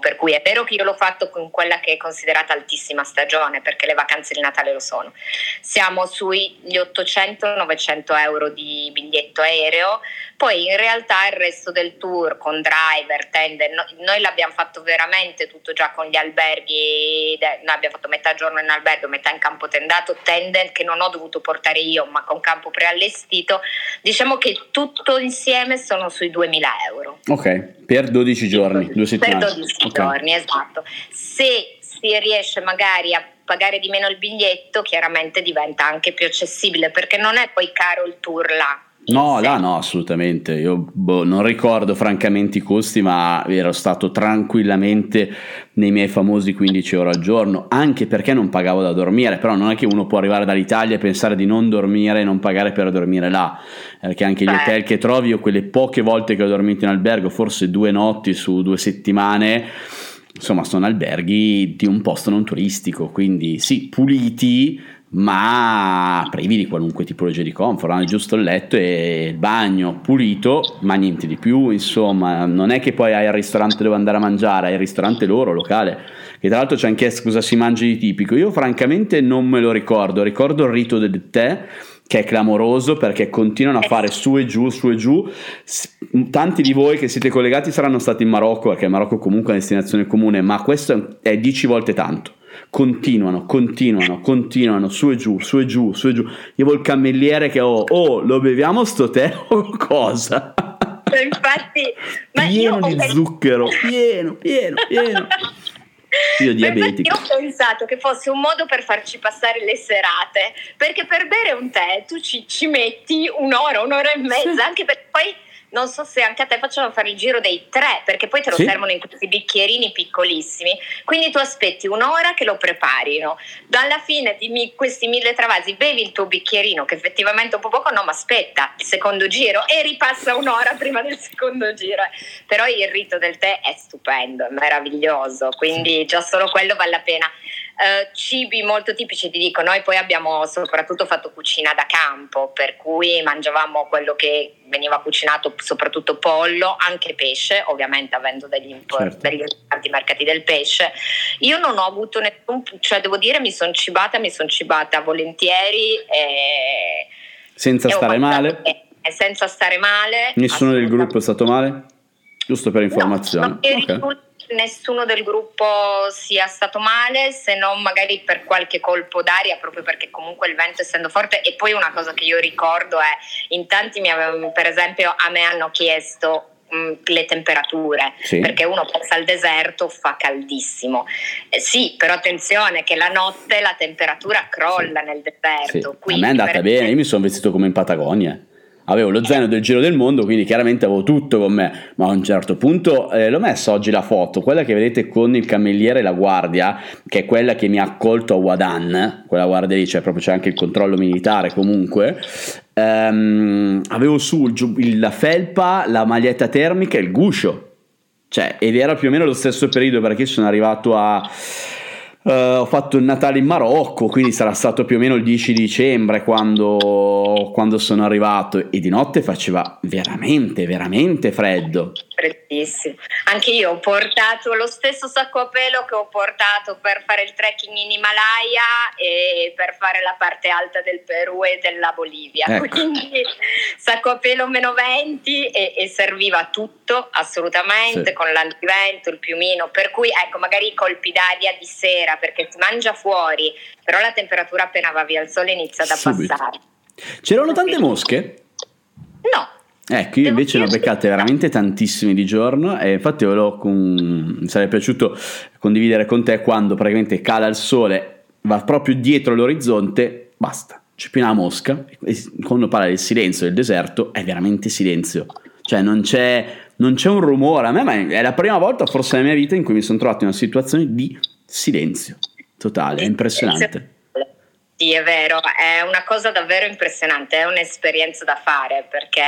per cui è vero che io l'ho fatto con quella che è considerata altissima stagione, perché le vacanze di Natale lo sono. Siamo sugli 800-900 euro di biglietto aereo, poi in realtà il resto del tour con driver, tender, no, noi l'abbiamo fatto veramente tutto già con gli alberghi, noi abbiamo fatto metà giorno in albergo, metà in campo tendato, tender che non ho dovuto portare io, ma con campo preallestito. Diciamo che tutto insieme sono sui 2000 euro. Ok, per 12 giorni, due settimane. Per 12 okay. giorni, esatto. Se si riesce magari a pagare di meno il biglietto, chiaramente diventa anche più accessibile perché non è poi caro il tour là No, là no, assolutamente. Io boh, non ricordo francamente i costi, ma ero stato tranquillamente nei miei famosi 15 euro al giorno, anche perché non pagavo da dormire. Però non è che uno può arrivare dall'Italia e pensare di non dormire e non pagare per dormire là, perché anche gli hotel che trovi, io quelle poche volte che ho dormito in albergo, forse due notti su due settimane, insomma, sono alberghi di un posto non turistico, quindi sì, puliti ma privi di qualunque tipologia di comfort, hanno giusto il letto e il bagno pulito, ma niente di più, insomma, non è che poi hai il ristorante dove andare a mangiare, hai il ristorante loro, locale, che tra l'altro ci hanno chiesto cosa si mangia di tipico, io francamente non me lo ricordo, ricordo il rito del tè, che è clamoroso perché continuano a fare su e giù, su e giù. Tanti di voi che siete collegati saranno stati in Marocco, perché il Marocco comunque è una destinazione comune, ma questo è 10 volte tanto continuano, continuano, continuano, su e giù, su e giù, su e giù. Io ho il cammelliere che ho, oh, lo beviamo sto tè o cosa? Infatti, pieno di ho... zucchero, pieno, pieno, pieno. Io diabetico. Ho pensato che fosse un modo per farci passare le serate, perché per bere un tè tu ci, ci metti un'ora, un'ora e mezza, anche perché poi non so se anche a te facciano fare il giro dei tre, perché poi te lo sì. servono in questi bicchierini piccolissimi. Quindi tu aspetti un'ora che lo preparino. Dalla fine di questi mille travasi bevi il tuo bicchierino, che effettivamente è un po' poco, no, ma aspetta il secondo giro e ripassa un'ora prima del secondo giro. Però il rito del tè è stupendo, è meraviglioso, quindi già solo quello vale la pena. Uh, cibi molto tipici, ti dico, noi poi abbiamo soprattutto fatto cucina da campo, per cui mangiavamo quello che veniva cucinato soprattutto pollo, anche pesce, ovviamente avendo degli, impor- certo. degli importanti mercati del pesce. Io non ho avuto nessun, cioè devo dire mi sono cibata, mi sono cibata volentieri. E, senza e stare male? senza stare male. Nessuno del gruppo è stato male? Giusto per informazione. No, okay nessuno del gruppo sia stato male, se non magari per qualche colpo d'aria, proprio perché comunque il vento essendo forte. E poi una cosa che io ricordo è, in tanti mi avevano, per esempio, a me hanno chiesto mm, le temperature sì. perché uno pensa al deserto fa caldissimo eh, sì però attenzione che la notte la temperatura crolla sì. nel deserto sì. a me è andata bene io mi sono vestito come in Patagonia avevo lo zaino del giro del mondo, quindi chiaramente avevo tutto con me, ma a un certo punto eh, l'ho messo oggi la foto, quella che vedete con il cammelliere e la guardia, che è quella che mi ha accolto a Wadan, quella guardia lì, cioè proprio c'è anche il controllo militare comunque, ehm, avevo su il, la felpa, la maglietta termica e il guscio, cioè, ed era più o meno lo stesso periodo perché sono arrivato a Uh, ho fatto il Natale in Marocco, quindi sarà stato più o meno il 10 dicembre quando, quando sono arrivato e di notte faceva veramente, veramente freddo. Freddissimo. Anche io ho portato lo stesso sacco a pelo che ho portato per fare il trekking in Himalaya e per fare la parte alta del Perù e della Bolivia. Ecco. Quindi sacco a pelo meno 20 e, e serviva tutto assolutamente sì. con l'antivento, il piumino. Per cui ecco, magari i colpi d'aria di sera perché si mangia fuori, però la temperatura appena va via il sole inizia ad abbassare. C'erano tante mosche? No. Ecco, io invece ne ho beccate veramente tantissime di giorno e infatti con... mi sarebbe piaciuto condividere con te quando praticamente cala il sole, va proprio dietro l'orizzonte, basta, c'è più una mosca e quando parla del silenzio del deserto è veramente silenzio, cioè non c'è, non c'è un rumore, a me è la prima volta forse nella mia vita in cui mi sono trovato in una situazione di silenzio totale, è impressionante. Sì, è vero, è una cosa davvero impressionante, è un'esperienza da fare perché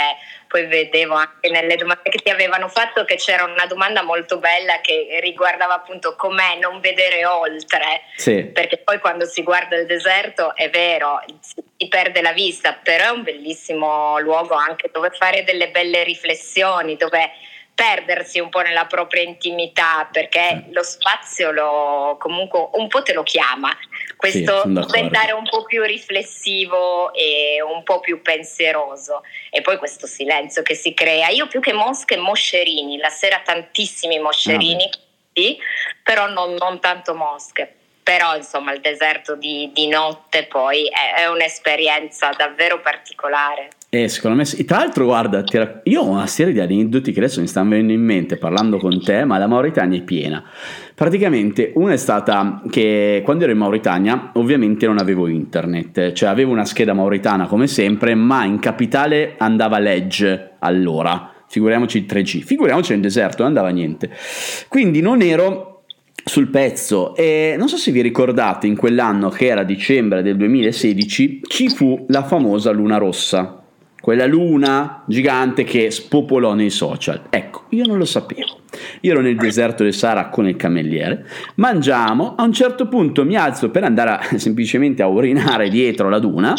poi vedevo anche nelle domande che ti avevano fatto che c'era una domanda molto bella che riguardava appunto com'è non vedere oltre, sì. perché poi quando si guarda il deserto è vero, si perde la vista, però è un bellissimo luogo anche dove fare delle belle riflessioni, dove perdersi un po' nella propria intimità perché eh. lo spazio lo, comunque un po' te lo chiama questo sì, diventare un po' più riflessivo e un po' più pensieroso. E poi questo silenzio che si crea. Io più che mosche moscerini. La sera tantissimi moscerini ah, sì, però non, non tanto mosche. Però insomma il deserto di, di notte poi è, è, un'esperienza davvero particolare. E secondo me, tra l'altro guarda, io ho una serie di aneddoti che adesso mi stanno venendo in mente parlando con te, ma la Mauritania è piena. Praticamente una è stata che quando ero in Mauritania ovviamente non avevo internet, cioè avevo una scheda mauritana come sempre, ma in capitale andava l'Edge allora, figuriamoci il 3G, figuriamoci nel deserto, non andava niente. Quindi non ero sul pezzo. E non so se vi ricordate in quell'anno che era dicembre del 2016 ci fu la famosa luna rossa. Quella luna gigante che spopolò nei social. Ecco io non lo sapevo io ero nel deserto del Sahara con il cammelliere mangiamo a un certo punto mi alzo per andare a, semplicemente a urinare dietro la duna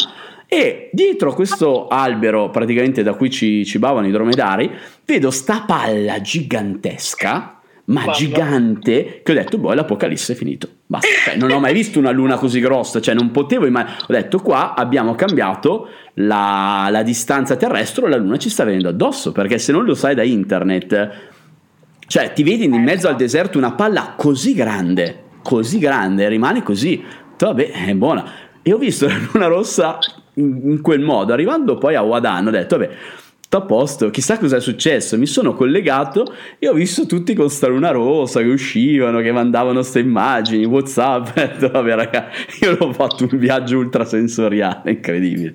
e dietro questo albero praticamente da cui ci cibavano i dromedari vedo sta palla gigantesca ma Guarda. gigante, che ho detto, boh, l'apocalisse è finito. Basta. Cioè, non ho mai visto una luna così grossa, cioè non potevo immaginare. Ho detto, qua abbiamo cambiato la, la distanza terrestre, la luna ci sta venendo addosso, perché se non lo sai da internet, cioè ti vedi in mezzo al deserto una palla così grande, così grande, rimane così. Vabbè, è buona. E ho visto la luna rossa in, quel modo, arrivando poi a Wadan, ho detto, vabbè a posto, chissà cosa è successo. Mi sono collegato e ho visto tutti con sta luna rossa che uscivano, che mandavano queste immagini, WhatsApp. Ho detto, vabbè, raga, io ho fatto un viaggio ultrasensoriale, incredibile.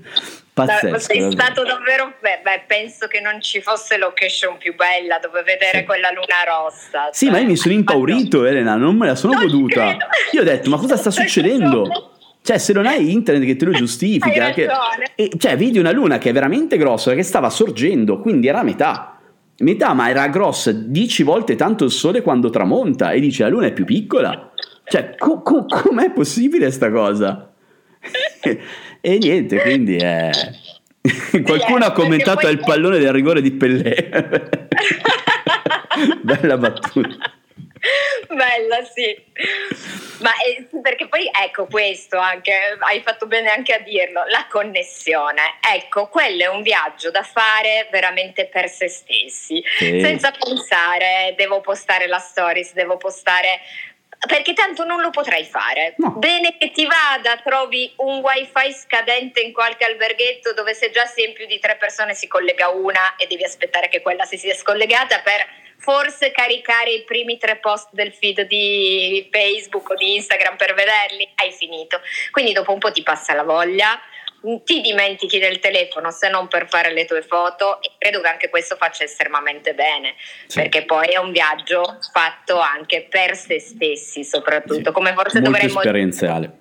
Pazzesco, sei davvero. stato davvero beh, beh, penso che non ci fosse location più bella dove vedere sì. quella luna rossa sì ma io mi sono impaurito Elena non me la sono non goduta io ho detto ma cosa sta succedendo cioè, se non hai internet che te lo giustifica, che, e, cioè, vedi una luna che è veramente grossa, che stava sorgendo, quindi era a metà. Metà, ma era grossa 10 volte tanto il sole quando tramonta, e dici la luna è più piccola. Cioè, co- co- com'è possibile sta cosa? e niente, quindi è, Qualcuno ha commentato poi... il pallone del rigore di Pellè. Bella battuta. Bella, sì. Ma eh, perché poi ecco questo anche, hai fatto bene anche a dirlo, la connessione. Ecco, quello è un viaggio da fare veramente per se stessi, sì. senza pensare devo postare la stories, devo postare perché tanto non lo potrai fare. No. Bene che ti vada, trovi un wifi scadente in qualche alberghetto dove se già sei in più di tre persone si collega una e devi aspettare che quella si sia scollegata per forse caricare i primi tre post del feed di Facebook o di Instagram per vederli, hai finito. Quindi dopo un po' ti passa la voglia ti dimentichi del telefono se non per fare le tue foto e credo che anche questo faccia estremamente bene sì. perché poi è un viaggio fatto anche per se stessi soprattutto sì. come forse molto dovremmo esperienziale.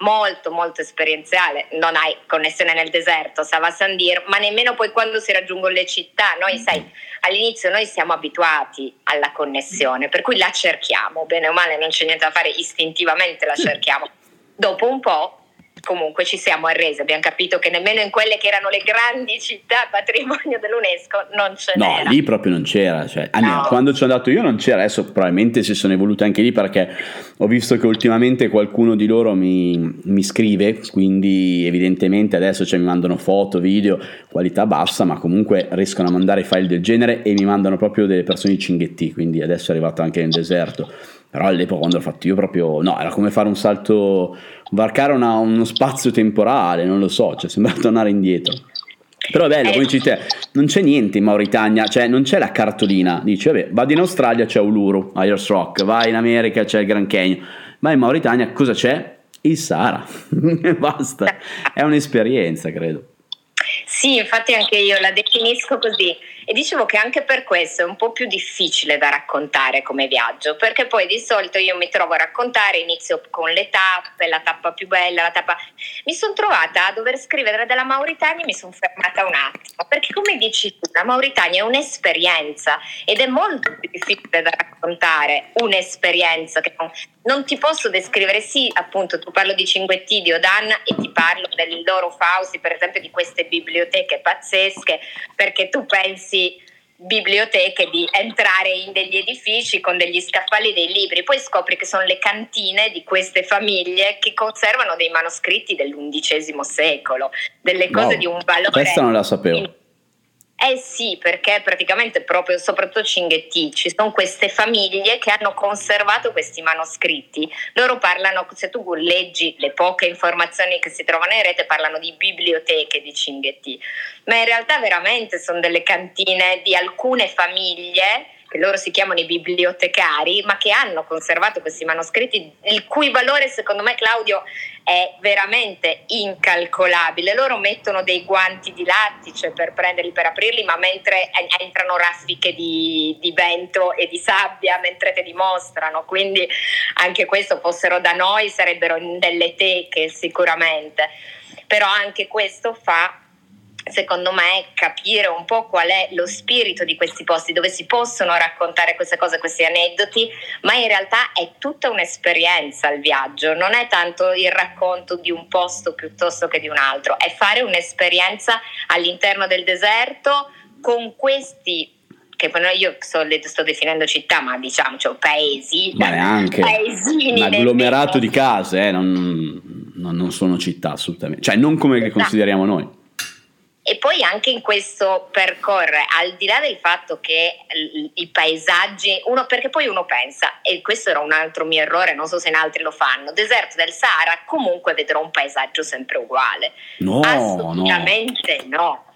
Molto molto esperienziale. Non hai connessione nel deserto Sava Sandir ma nemmeno poi quando si raggiungono le città noi sai all'inizio noi siamo abituati alla connessione per cui la cerchiamo. Bene o male non c'è niente da fare istintivamente la cerchiamo. Dopo un po' comunque ci siamo arresi, abbiamo capito che nemmeno in quelle che erano le grandi città patrimonio dell'UNESCO non ce no, n'era. No, lì proprio non c'era, cioè, no. quando ci sono andato io non c'era, adesso probabilmente si sono evolute anche lì perché ho visto che ultimamente qualcuno di loro mi, mi scrive, quindi evidentemente adesso cioè, mi mandano foto, video, qualità bassa, ma comunque riescono a mandare file del genere e mi mandano proprio delle persone di Cinghetti, quindi adesso è arrivato anche nel deserto però all'epoca quando l'ho fatto io proprio no era come fare un salto varcare una, uno spazio temporale non lo so cioè sembra tornare indietro. Però è bello, come dici te, non c'è niente in Mauritania, cioè non c'è la cartolina, dici vabbè, vado in Australia c'è Uluru, Ayers Rock, vai in America c'è il Grand Canyon, ma in Mauritania cosa c'è? Il Sahara, basta, è un'esperienza credo. Sì, infatti anche io la definisco così e dicevo che anche per questo è un po' più difficile da raccontare come viaggio, perché poi di solito io mi trovo a raccontare, inizio con le tappe, la tappa più bella, la tappa... Mi sono trovata a dover scrivere della Mauritania e mi sono fermata un attimo, perché come dici tu, la Mauritania è un'esperienza ed è molto più difficile da raccontare un'esperienza che non, non ti posso descrivere, sì, appunto, tu parlo di Cinguetti, di Odan e ti parlo del loro Fausti, per esempio, di queste biblioteche pazzesche, perché tu pensi biblioteche di entrare in degli edifici con degli scaffali dei libri, poi scopri che sono le cantine di queste famiglie che conservano dei manoscritti dell'undicesimo secolo, delle cose wow, di un valore. Questa non la sapevo eh sì, perché praticamente proprio, soprattutto Cinghetti, ci sono queste famiglie che hanno conservato questi manoscritti. Loro parlano, se tu leggi le poche informazioni che si trovano in rete, parlano di biblioteche di Cinghetti, ma in realtà veramente sono delle cantine di alcune famiglie che loro si chiamano i bibliotecari, ma che hanno conservato questi manoscritti, il cui valore secondo me Claudio è veramente incalcolabile. Loro mettono dei guanti di lattice per prenderli, per aprirli, ma mentre entrano raffiche di, di vento e di sabbia mentre te li mostrano, quindi anche questo fossero da noi sarebbero delle teche sicuramente, però anche questo fa secondo me capire un po' qual è lo spirito di questi posti dove si possono raccontare queste cose, questi aneddoti, ma in realtà è tutta un'esperienza il viaggio, non è tanto il racconto di un posto piuttosto che di un altro, è fare un'esperienza all'interno del deserto con questi che io sto, sto, definendo città, ma diciamo cioè, paesi, ma neanche paesini un agglomerato di case, eh, non, non, non, sono città assolutamente, cioè non come le esatto. consideriamo noi. E poi anche in questo percorrere, al di là del fatto che i paesaggi, uno, perché poi uno pensa, e questo era un altro mio errore, non so se in altri lo fanno, deserto del Sahara, comunque vedrò un paesaggio sempre uguale. No, Assolutamente no. no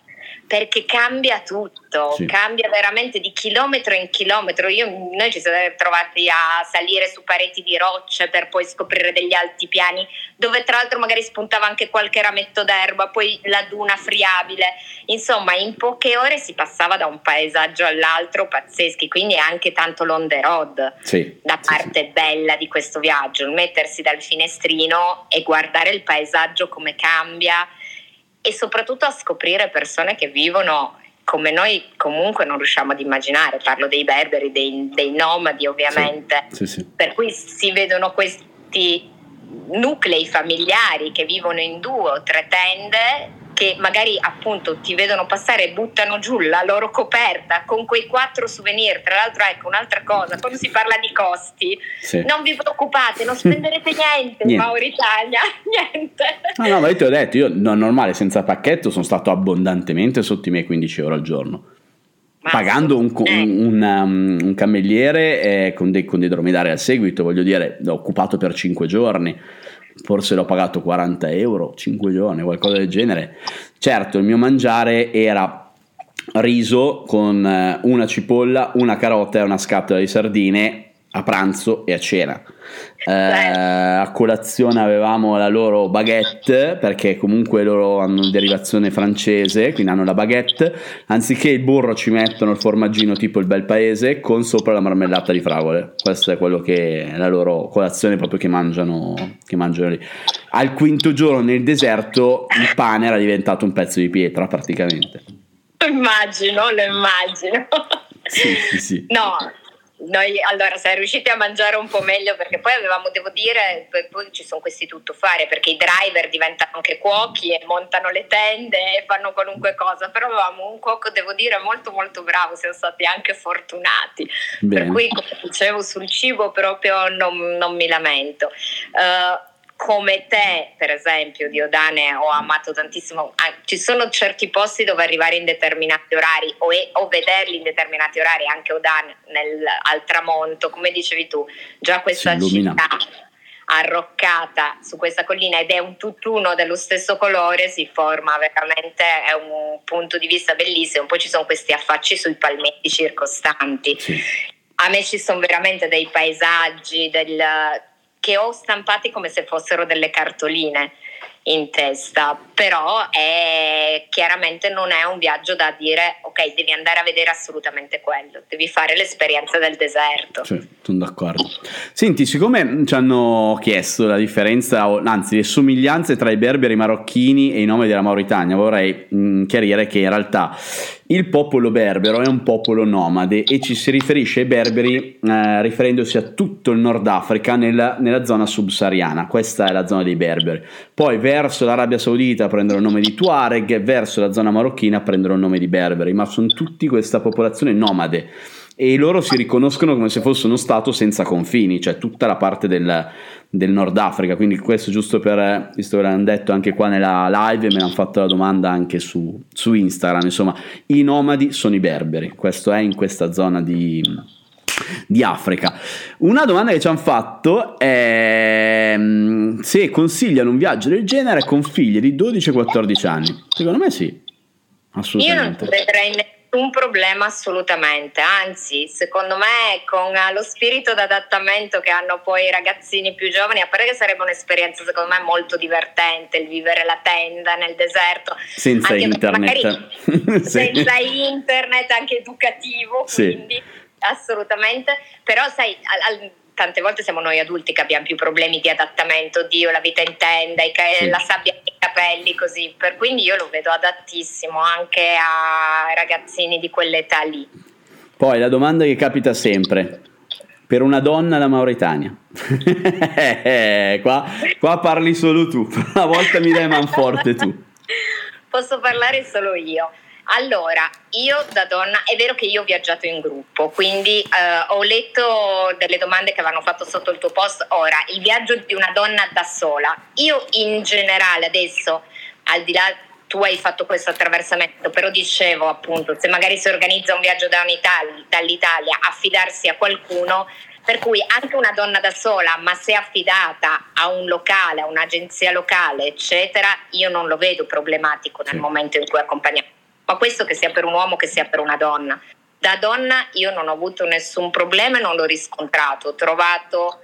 perché cambia tutto, sì. cambia veramente di chilometro in chilometro. Io, noi ci siamo trovati a salire su pareti di rocce per poi scoprire degli altipiani dove tra l'altro magari spuntava anche qualche rametto d'erba, poi la duna friabile. Insomma, in poche ore si passava da un paesaggio all'altro pazzeschi, quindi è anche tanto l'on the road sì, la parte sì, bella di questo viaggio, mettersi dal finestrino e guardare il paesaggio come cambia e soprattutto a scoprire persone che vivono come noi comunque non riusciamo ad immaginare, parlo dei berberi, dei, dei nomadi ovviamente, sì, sì, sì. per cui si vedono questi nuclei familiari che vivono in due o tre tende che magari appunto ti vedono passare e buttano giù la loro coperta con quei quattro souvenir. Tra l'altro, ecco un'altra cosa, quando si parla di costi, sì. non vi preoccupate, non spenderete niente, in Mauritania, niente. No, no, ma io ti ho detto, io no, normale senza pacchetto sono stato abbondantemente sotto i miei 15 euro al giorno. Pagando un, un, un, um, un cammelliere eh, con, dei, con dei dromedari al seguito, voglio dire, l'ho occupato per 5 giorni forse l'ho pagato 40 euro, 5 giorni, qualcosa del genere. Certo, il mio mangiare era riso con eh, una cipolla, una carota e una scatola di sardine a pranzo e a cena. Eh, a colazione avevamo la loro baguette, perché comunque loro hanno derivazione francese, quindi hanno la baguette. Anziché il burro ci mettono il formaggino tipo il bel paese con sopra la marmellata di fragole. Questo è quello che è la loro colazione proprio che mangiano, che mangiano lì. Al quinto giorno nel deserto il pane era diventato un pezzo di pietra praticamente. Immagino, lo immagino. Sì, sì, sì. No, noi allora siamo riusciti a mangiare un po' meglio perché poi avevamo, devo dire, poi ci sono questi tuttofare perché i driver diventano anche cuochi e montano le tende e fanno qualunque cosa, però avevamo un cuoco, devo dire, molto molto bravo, siamo stati anche fortunati. Bene. Per cui, come dicevo, sul cibo proprio non, non mi lamento. Uh, come te, per esempio, Diodane, ho amato tantissimo. Ah, ci sono certi posti dove arrivare in determinati orari o, e, o vederli in determinati orari, anche Odane nel, al tramonto, come dicevi tu, già questa città arroccata su questa collina ed è un tutt'uno dello stesso colore, si forma veramente, è un punto di vista bellissimo. Poi ci sono questi affacci sui palmetti circostanti. Sì. A me ci sono veramente dei paesaggi, del, che ho stampati come se fossero delle cartoline in testa, però è, chiaramente non è un viaggio da dire ok, devi andare a vedere assolutamente quello, devi fare l'esperienza del deserto. Sì, sono d'accordo. Senti, siccome ci hanno chiesto la differenza, anzi le somiglianze tra i berberi marocchini e i nomi della Mauritania, vorrei mh, mm, chiarire che in realtà il popolo berbero è un popolo nomade e ci si riferisce ai berberi eh, riferendosi a tutto il Nord Africa nella, nella, zona subsahariana. Questa è la zona dei berberi. Poi verso l'Arabia Saudita prendono il nome di Tuareg, verso la zona marocchina prendono il nome di berberi, ma sono tutti questa popolazione nomade e loro si riconoscono come se fosse uno stato senza confini, cioè tutta la parte del, del Nord Africa. Quindi questo giusto per, visto che l'hanno detto anche qua nella live, me l'hanno fatto la domanda anche su, su Instagram, insomma, i nomadi sono i berberi, questo è in questa zona di, di Africa. Una domanda che ci hanno fatto è mm, se consigliano un viaggio del genere con figli di 12-14 anni. Secondo me sì, assolutamente. Io non vedrei un problema assolutamente, anzi secondo me con lo spirito d'adattamento che hanno poi i ragazzini più giovani, a parte che sarebbe un'esperienza secondo me molto divertente il vivere la tenda nel deserto, senza internet, sì. senza internet anche educativo, sì. quindi assolutamente, però sai... Al, al, tante volte siamo noi adulti che abbiamo più problemi di adattamento, Dio, la vita in tenda, sì. la sabbia nei capelli, così. Per cui io lo vedo adattissimo anche ai ragazzini di quell'età lì. Poi la domanda che capita sempre. Per una donna la Mauritania. qua, qua parli solo tu, una volta mi dai manforte tu. Posso parlare solo io. Allora, io da donna, è vero che io ho viaggiato in gruppo, quindi eh, ho letto delle domande che avevano fatto sotto il tuo post. Ora, il viaggio di una donna da sola. Io in generale adesso, al di là, tu hai fatto questo attraversamento, però dicevo appunto, se magari si organizza un viaggio da dall'Italia, affidarsi a qualcuno, per cui anche una donna da sola, ma se affidata a un locale, a un'agenzia locale, eccetera, io non lo vedo problematico nel momento in cui accompagniamo ma questo che sia per un uomo che sia per una donna. Da donna io non ho avuto nessun problema e non l'ho riscontrato, ho trovato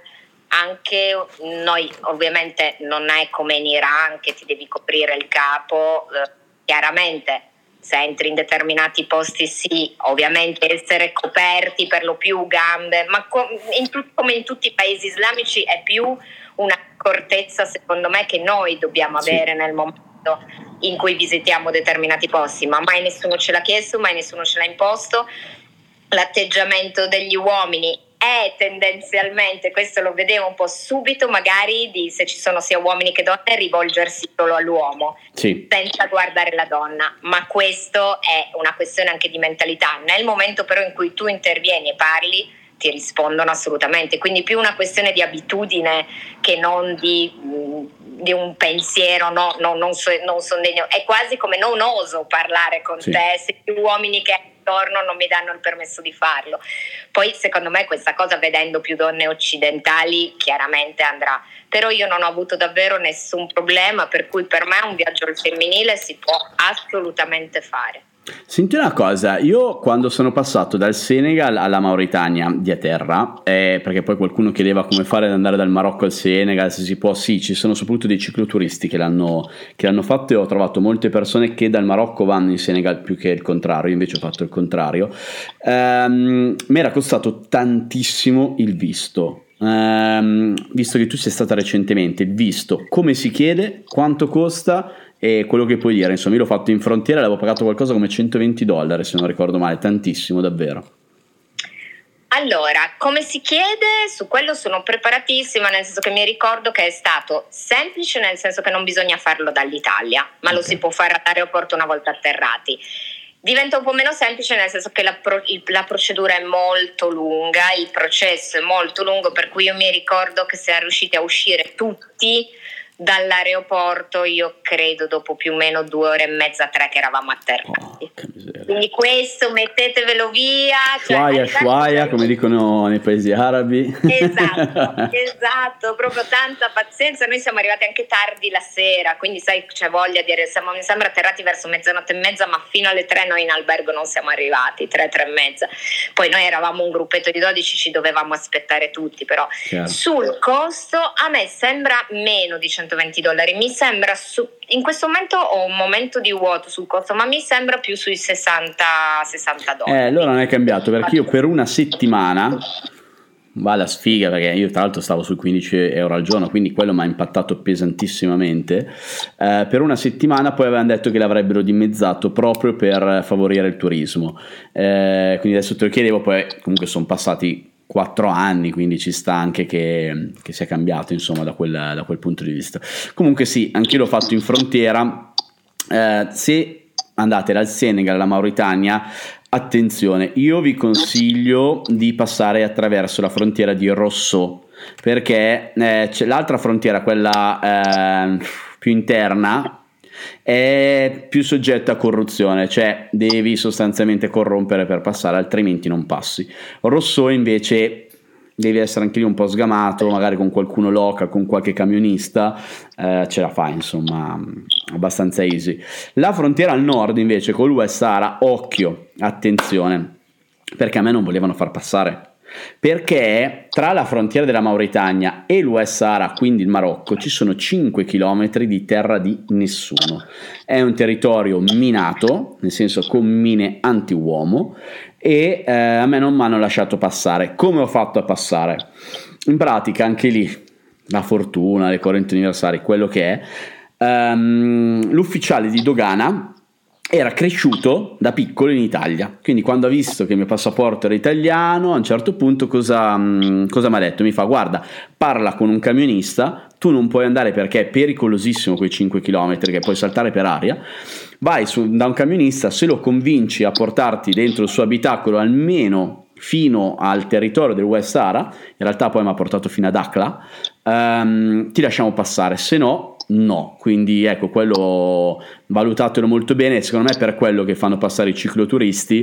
anche noi ovviamente non è come in Iran che ti devi coprire il capo, eh, chiaramente se entri in determinati posti sì, ovviamente essere coperti per lo più gambe, ma in tu- come in tutti i paesi islamici è più una accortezza secondo me che noi dobbiamo avere sì. nel momento in cui visitiamo determinati posti, ma mai nessuno ce l'ha chiesto, mai nessuno ce l'ha imposto. L'atteggiamento degli uomini è tendenzialmente, questo lo vedevo un po' subito, magari di, se ci sono sia uomini che donne, rivolgersi solo all'uomo, sì. senza guardare la donna. Ma questo è una questione anche di mentalità. Nel momento però in cui tu intervieni e parli, ti rispondono assolutamente. Quindi più una questione di abitudine che non di, mm, di un pensiero, no, no, non, so, non sono degno. È quasi come non oso parlare con sì. te se gli uomini che attorno non mi danno il permesso di farlo. Poi secondo me questa cosa vedendo più donne occidentali chiaramente andrà, però io non ho avuto davvero nessun problema, per cui per me un viaggio al femminile si può assolutamente fare. Senti una cosa, io quando sono passato dal Senegal alla Mauritania di a terra, eh, perché poi qualcuno chiedeva come fare ad andare dal Marocco al Senegal, se si può, sì, ci sono soprattutto dei cicloturisti che l'hanno, che l'hanno fatto e ho trovato molte persone che dal Marocco vanno in Senegal più che il contrario, io invece ho fatto il contrario. Um, mi era costato tantissimo il visto, um, visto che tu sei stata recentemente, il visto, come si chiede, quanto costa e quello che puoi dire, insomma, io l'ho fatto in frontiera e avevo pagato qualcosa come 120 dollari, se non ricordo male, tantissimo davvero. Allora, come si chiede, su quello sono preparatissima, nel senso che mi ricordo che è stato semplice, nel senso che non bisogna farlo dall'Italia, ma okay. lo si può fare all'aeroporto una volta atterrati. Diventa un po' meno semplice nel senso che la, pro- la, procedura è molto lunga, il processo è molto lungo, per cui io mi ricordo che siamo riusciti a uscire tutti dall'aeroporto io credo dopo più o meno due ore e mezza, tre che eravamo atterrati. Oh, Quindi questo mettetevelo via. Cioè, shuaya, shuaya, come dicono nei paesi arabi. Esatto, esatto, proprio tanta pazienza. Noi siamo arrivati anche tardi la sera, quindi sai c'è voglia di... Siamo, mi sembra atterrati verso mezzanotte e mezza, ma fino alle tre noi in albergo non siamo arrivati, tre, tre e mezza. Poi noi eravamo un gruppetto di 12, ci dovevamo aspettare tutti, però Chiaro. sul costo a me sembra meno di 100 120 dollari. Mi sembra, su, in questo momento ho un momento di vuoto sul costo, ma mi sembra più sui 60, 60 dollari. Eh, allora non è cambiato perché io per una settimana va la sfiga perché io tra l'altro stavo sui 15 euro al giorno quindi quello mi ha impattato pesantissimamente eh, per una settimana poi avevano detto che l'avrebbero dimezzato proprio per favorire il turismo eh, quindi adesso te lo chiedevo poi comunque sono passati quattro anni, quindi ci sta anche che, che sia cambiato insomma da quel, da quel, punto di vista. Comunque sì, anche io l'ho fatto in frontiera, eh, se andate dal Senegal alla Mauritania, attenzione, io vi consiglio di passare attraverso la frontiera di Rosso, perché eh, l'altra frontiera, quella eh, più interna, è più soggetta a corruzione, cioè devi sostanzialmente corrompere per passare, altrimenti non passi. Rosso invece devi essere anche lì un po' sgamato, magari con qualcuno local, con qualche camionista, eh, ce la fai, insomma, abbastanza easy. La frontiera al nord invece con l'West Sahara, occhio, attenzione, perché a me non volevano far passare perché tra la frontiera della Mauritania e l'Uest Sahara, quindi il Marocco, ci sono 5 km di terra di nessuno. È un territorio minato, nel senso con mine anti-uomo, e eh, a me non mi hanno lasciato passare. Come ho fatto a passare? In pratica, anche lì, la fortuna, le correnti universali, quello che è, um, l'ufficiale di dogana era cresciuto da piccolo in Italia, quindi quando ha visto che il mio passaporto era italiano, a un certo punto cosa, mm, cosa mi ha detto? Mi fa guarda, parla con un camionista, tu non puoi andare perché è pericolosissimo quei 5 km che puoi saltare per aria, vai su, da un camionista, se lo convinci a portarti dentro il suo abitacolo almeno fino al territorio del West Sahara, in realtà poi mi ha portato fino ad Akla, um, ti lasciamo passare, se no no, quindi ecco quello valutatelo molto bene, secondo me è per quello che fanno passare i cicloturisti,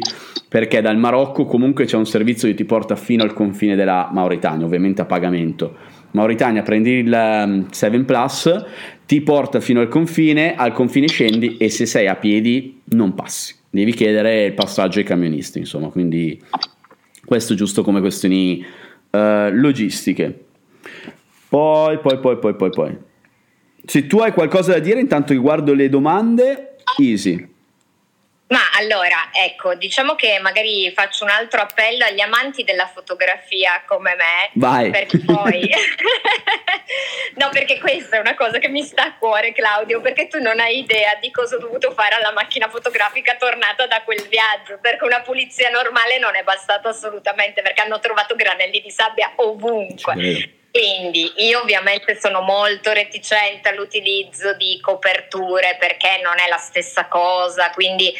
perché dal Marocco comunque c'è un servizio che ti porta fino al confine della Mauritania, ovviamente a pagamento. Mauritania prendi il 7 um, Plus, ti porta fino al confine, al confine scendi e se sei a piedi non passi, devi chiedere il passaggio ai camionisti, insomma, quindi questo giusto come questioni uh, logistiche. Poi, poi, poi, poi, poi, poi. Se tu hai qualcosa da dire, intanto che guardo le domande, easy. Ma allora, ecco, diciamo che magari faccio un altro appello agli amanti della fotografia come me. Vai. Perché poi... no, perché questa è una cosa che mi sta a cuore, Claudio, perché tu non hai idea di cosa ho dovuto fare alla macchina fotografica tornata da quel viaggio, perché una pulizia normale non è bastata assolutamente, perché hanno trovato granelli di sabbia ovunque. Quindi io ovviamente sono molto reticente all'utilizzo di coperture perché non è la stessa cosa, quindi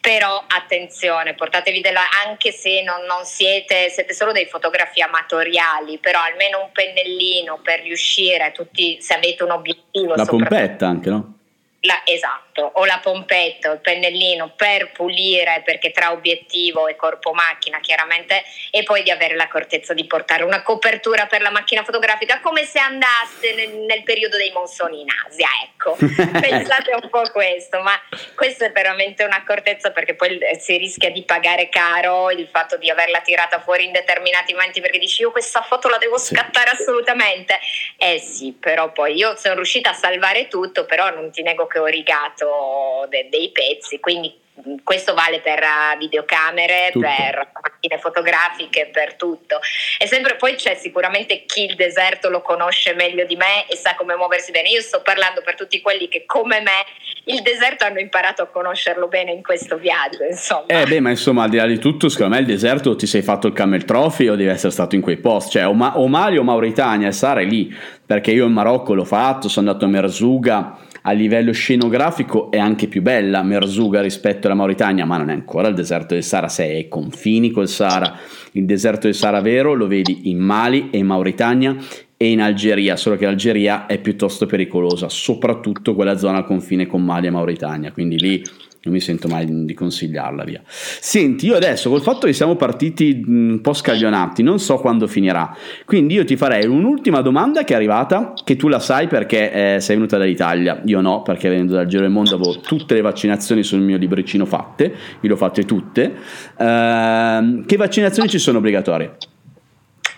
però attenzione, portatevi della, anche se non, non, siete, siete solo dei fotografi amatoriali, però almeno un pennellino per riuscire, tutti, se avete un obiettivo. La pompetta anche, no? La, esatto, o la pompetta o il pennellino per pulire, perché tra obiettivo e corpo macchina chiaramente, e poi di avere l'accortezza di portare una copertura per la macchina fotografica come se andaste nel, nel periodo dei monsoni in Asia, ecco. Pensate un po' questo, ma questa è veramente un'accortezza perché poi si rischia di pagare caro il fatto di averla tirata fuori in determinati momenti perché dici io questa foto la devo scattare assolutamente. Eh sì, però poi io sono riuscita a salvare tutto, però non ti nego che ho rigato de- dei pezzi, quindi questo vale per uh, videocamere, tutto. per macchine fotografiche, per tutto. E sempre poi c'è sicuramente chi il deserto lo conosce meglio di me e sa come muoversi bene. Io sto parlando per tutti quelli che come me il deserto hanno imparato a conoscerlo bene in questo viaggio, insomma. Eh beh, ma insomma, al di là di tutto, secondo me il deserto ti sei fatto il camel trophy o devi essere stato in quei posti, cioè o, Ma- o Mali o Mauritania, e è lì, perché io in Marocco l'ho fatto, sono andato a Merzuga a livello scenografico è anche più bella Merzuga rispetto alla Mauritania, ma non è ancora il deserto del Sahara, sei ai confini col Sahara. Il deserto del Sahara vero lo vedi in Mali e in Mauritania e in Algeria, solo che l'Algeria è piuttosto pericolosa, soprattutto quella zona al confine con Mali e Mauritania, quindi lì non mi sento mai di consigliarla via. Senti, io adesso col fatto che siamo partiti un po' scaglionati, non so quando finirà, quindi io ti farei un'ultima domanda che è arrivata, che tu la sai perché eh, sei venuta dall'Italia, io no, perché venendo dal giro del mondo avevo tutte le vaccinazioni sul mio libricino fatte, io le ho fatte tutte. Uh, che vaccinazioni ci sono obbligatorie?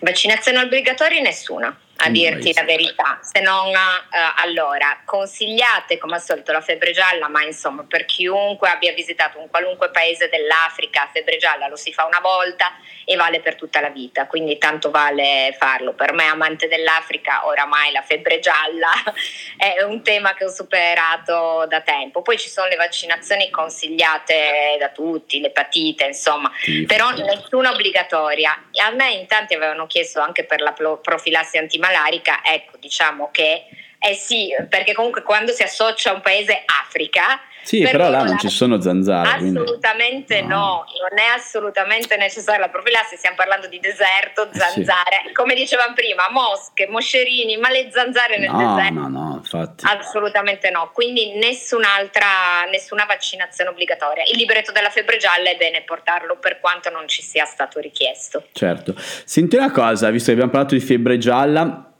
Vaccinazione obbligatoria nessuna a dirti la verità, se non eh, allora consigliate come al solito la febbre gialla, ma insomma per chiunque abbia visitato un qualunque paese dell'Africa, febbre gialla lo si fa una volta e vale per tutta la vita, quindi tanto vale farlo. Per me amante dell'Africa oramai la febbre gialla è un tema che ho superato da tempo. Poi ci sono le vaccinazioni consigliate da tutti, l'epatite, insomma, sì. però nessuna obbligatoria. A me in tanti avevano chiesto anche per la profilassi antimalarica malarica, ecco, diciamo che eh sì, perché comunque quando si associa a un paese Africa, sì, per però là non ci sono zanzare. Assolutamente no. no. non è assolutamente necessaria la profilassi, stiamo parlando di deserto, zanzare, sì. come dicevamo prima, mosche, moscerini, ma le zanzare nel no, deserto? No, no, infatti. Assolutamente no, quindi nessun'altra, nessuna vaccinazione obbligatoria. Il libretto della febbre gialla è bene portarlo per quanto non ci sia stato richiesto. Certo. Senti una cosa, visto che abbiamo parlato di febbre gialla,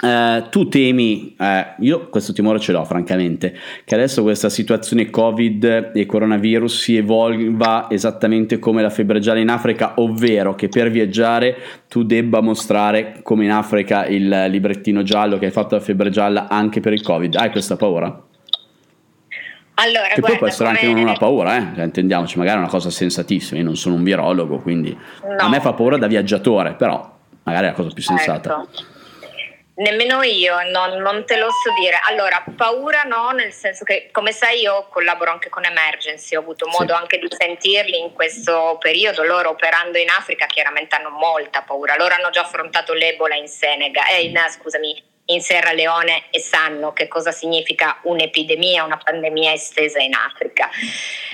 Uh, tu temi, uh, io questo timore ce l'ho francamente, che adesso questa situazione Covid e coronavirus si evolva esattamente come la febbre gialla in Africa, ovvero che per viaggiare tu debba mostrare come in Africa il librettino giallo che hai fatto la febbre gialla anche per il Covid. Hai questa paura? Allora, che guarda, poi può essere come... anche una paura, eh? cioè, intendiamoci, magari è una cosa sensatissima, io non sono un virologo, quindi no. a me fa paura da viaggiatore, però magari è la cosa più sensata. Certo. Nemmeno io, non, non, te lo so dire. Allora, paura no, nel senso che come sai io collaboro anche con Emergency, ho avuto modo sì. anche di sentirli in questo periodo, loro operando in Africa chiaramente hanno molta paura, loro hanno già affrontato l'Ebola in Senegal, eh, in, scusami, in Sierra Leone e sanno che cosa significa un'epidemia, una pandemia estesa in Africa.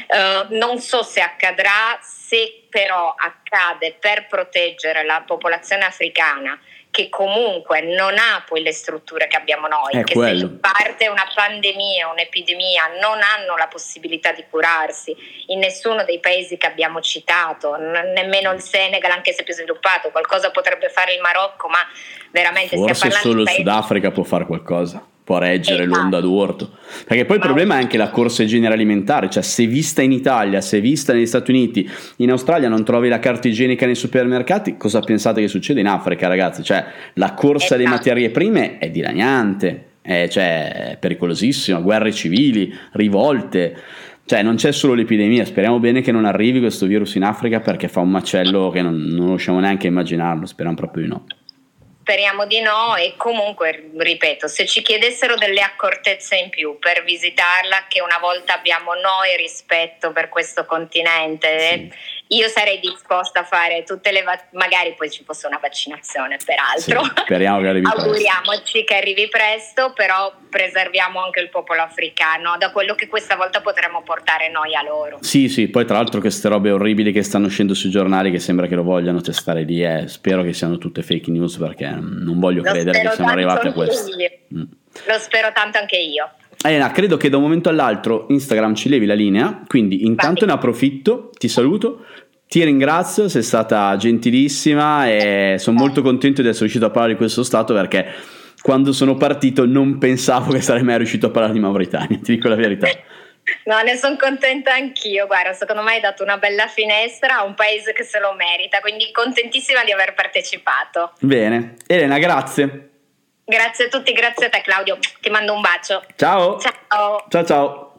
Uh, non so se accadrà, se però accade per proteggere la popolazione africana che comunque non ha poi le strutture che abbiamo noi, È che quello. se parte una pandemia, un'epidemia, non hanno la possibilità di curarsi in nessuno dei paesi che abbiamo citato, nemmeno il Senegal, anche se più sviluppato, qualcosa potrebbe fare il Marocco, ma veramente Forse stiamo parlando solo il Sudafrica può fare qualcosa può reggere esatto. l'onda d'urto. Perché poi il problema è anche la corsa ai generi alimentari, cioè se vista in Italia, se vista negli Stati Uniti, in Australia non trovi la carta igienica nei supermercati, cosa pensate che succede in Africa, ragazzi? Cioè la corsa esatto. alle materie prime è dilaniante, è, cioè, è pericolosissima, guerre civili, rivolte. cioè non c'è solo l'epidemia, speriamo bene che non arrivi questo virus in Africa perché fa un macello che non, non riusciamo neanche a immaginarlo, speriamo proprio di no. Speriamo di no e comunque, ripeto, se ci chiedessero delle accortezze in più per visitarla, che una volta abbiamo noi rispetto per questo continente, sì io sarei disposta a fare tutte le vac- magari poi ci fosse una vaccinazione peraltro sì, speriamo che arrivi auguriamoci presto. che arrivi presto però preserviamo anche il popolo africano da quello che questa volta potremo portare noi a loro sì sì poi tra l'altro queste robe orribili che stanno uscendo sui giornali che sembra che lo vogliano testare lì eh, spero che siano tutte fake news perché non voglio lo credere che siamo arrivati a questo mm. lo spero tanto anche io Elena, credo che da un momento all'altro Instagram ci levi la linea, quindi intanto Vai. ne approfitto, ti saluto, ti ringrazio, sei stata gentilissima e sono molto contento di essere riuscito a parlare di questo stato perché quando sono partito non pensavo che sarei mai riuscito a parlare di Mauritania, ti dico la verità. No, ne sono contenta anch'io, guarda, secondo me hai dato una bella finestra a un paese che se lo merita, quindi contentissima di aver partecipato. Bene, Elena, grazie. Grazie a tutti, grazie a te Claudio, ti mando un bacio. Ciao. Ciao. Ciao ciao.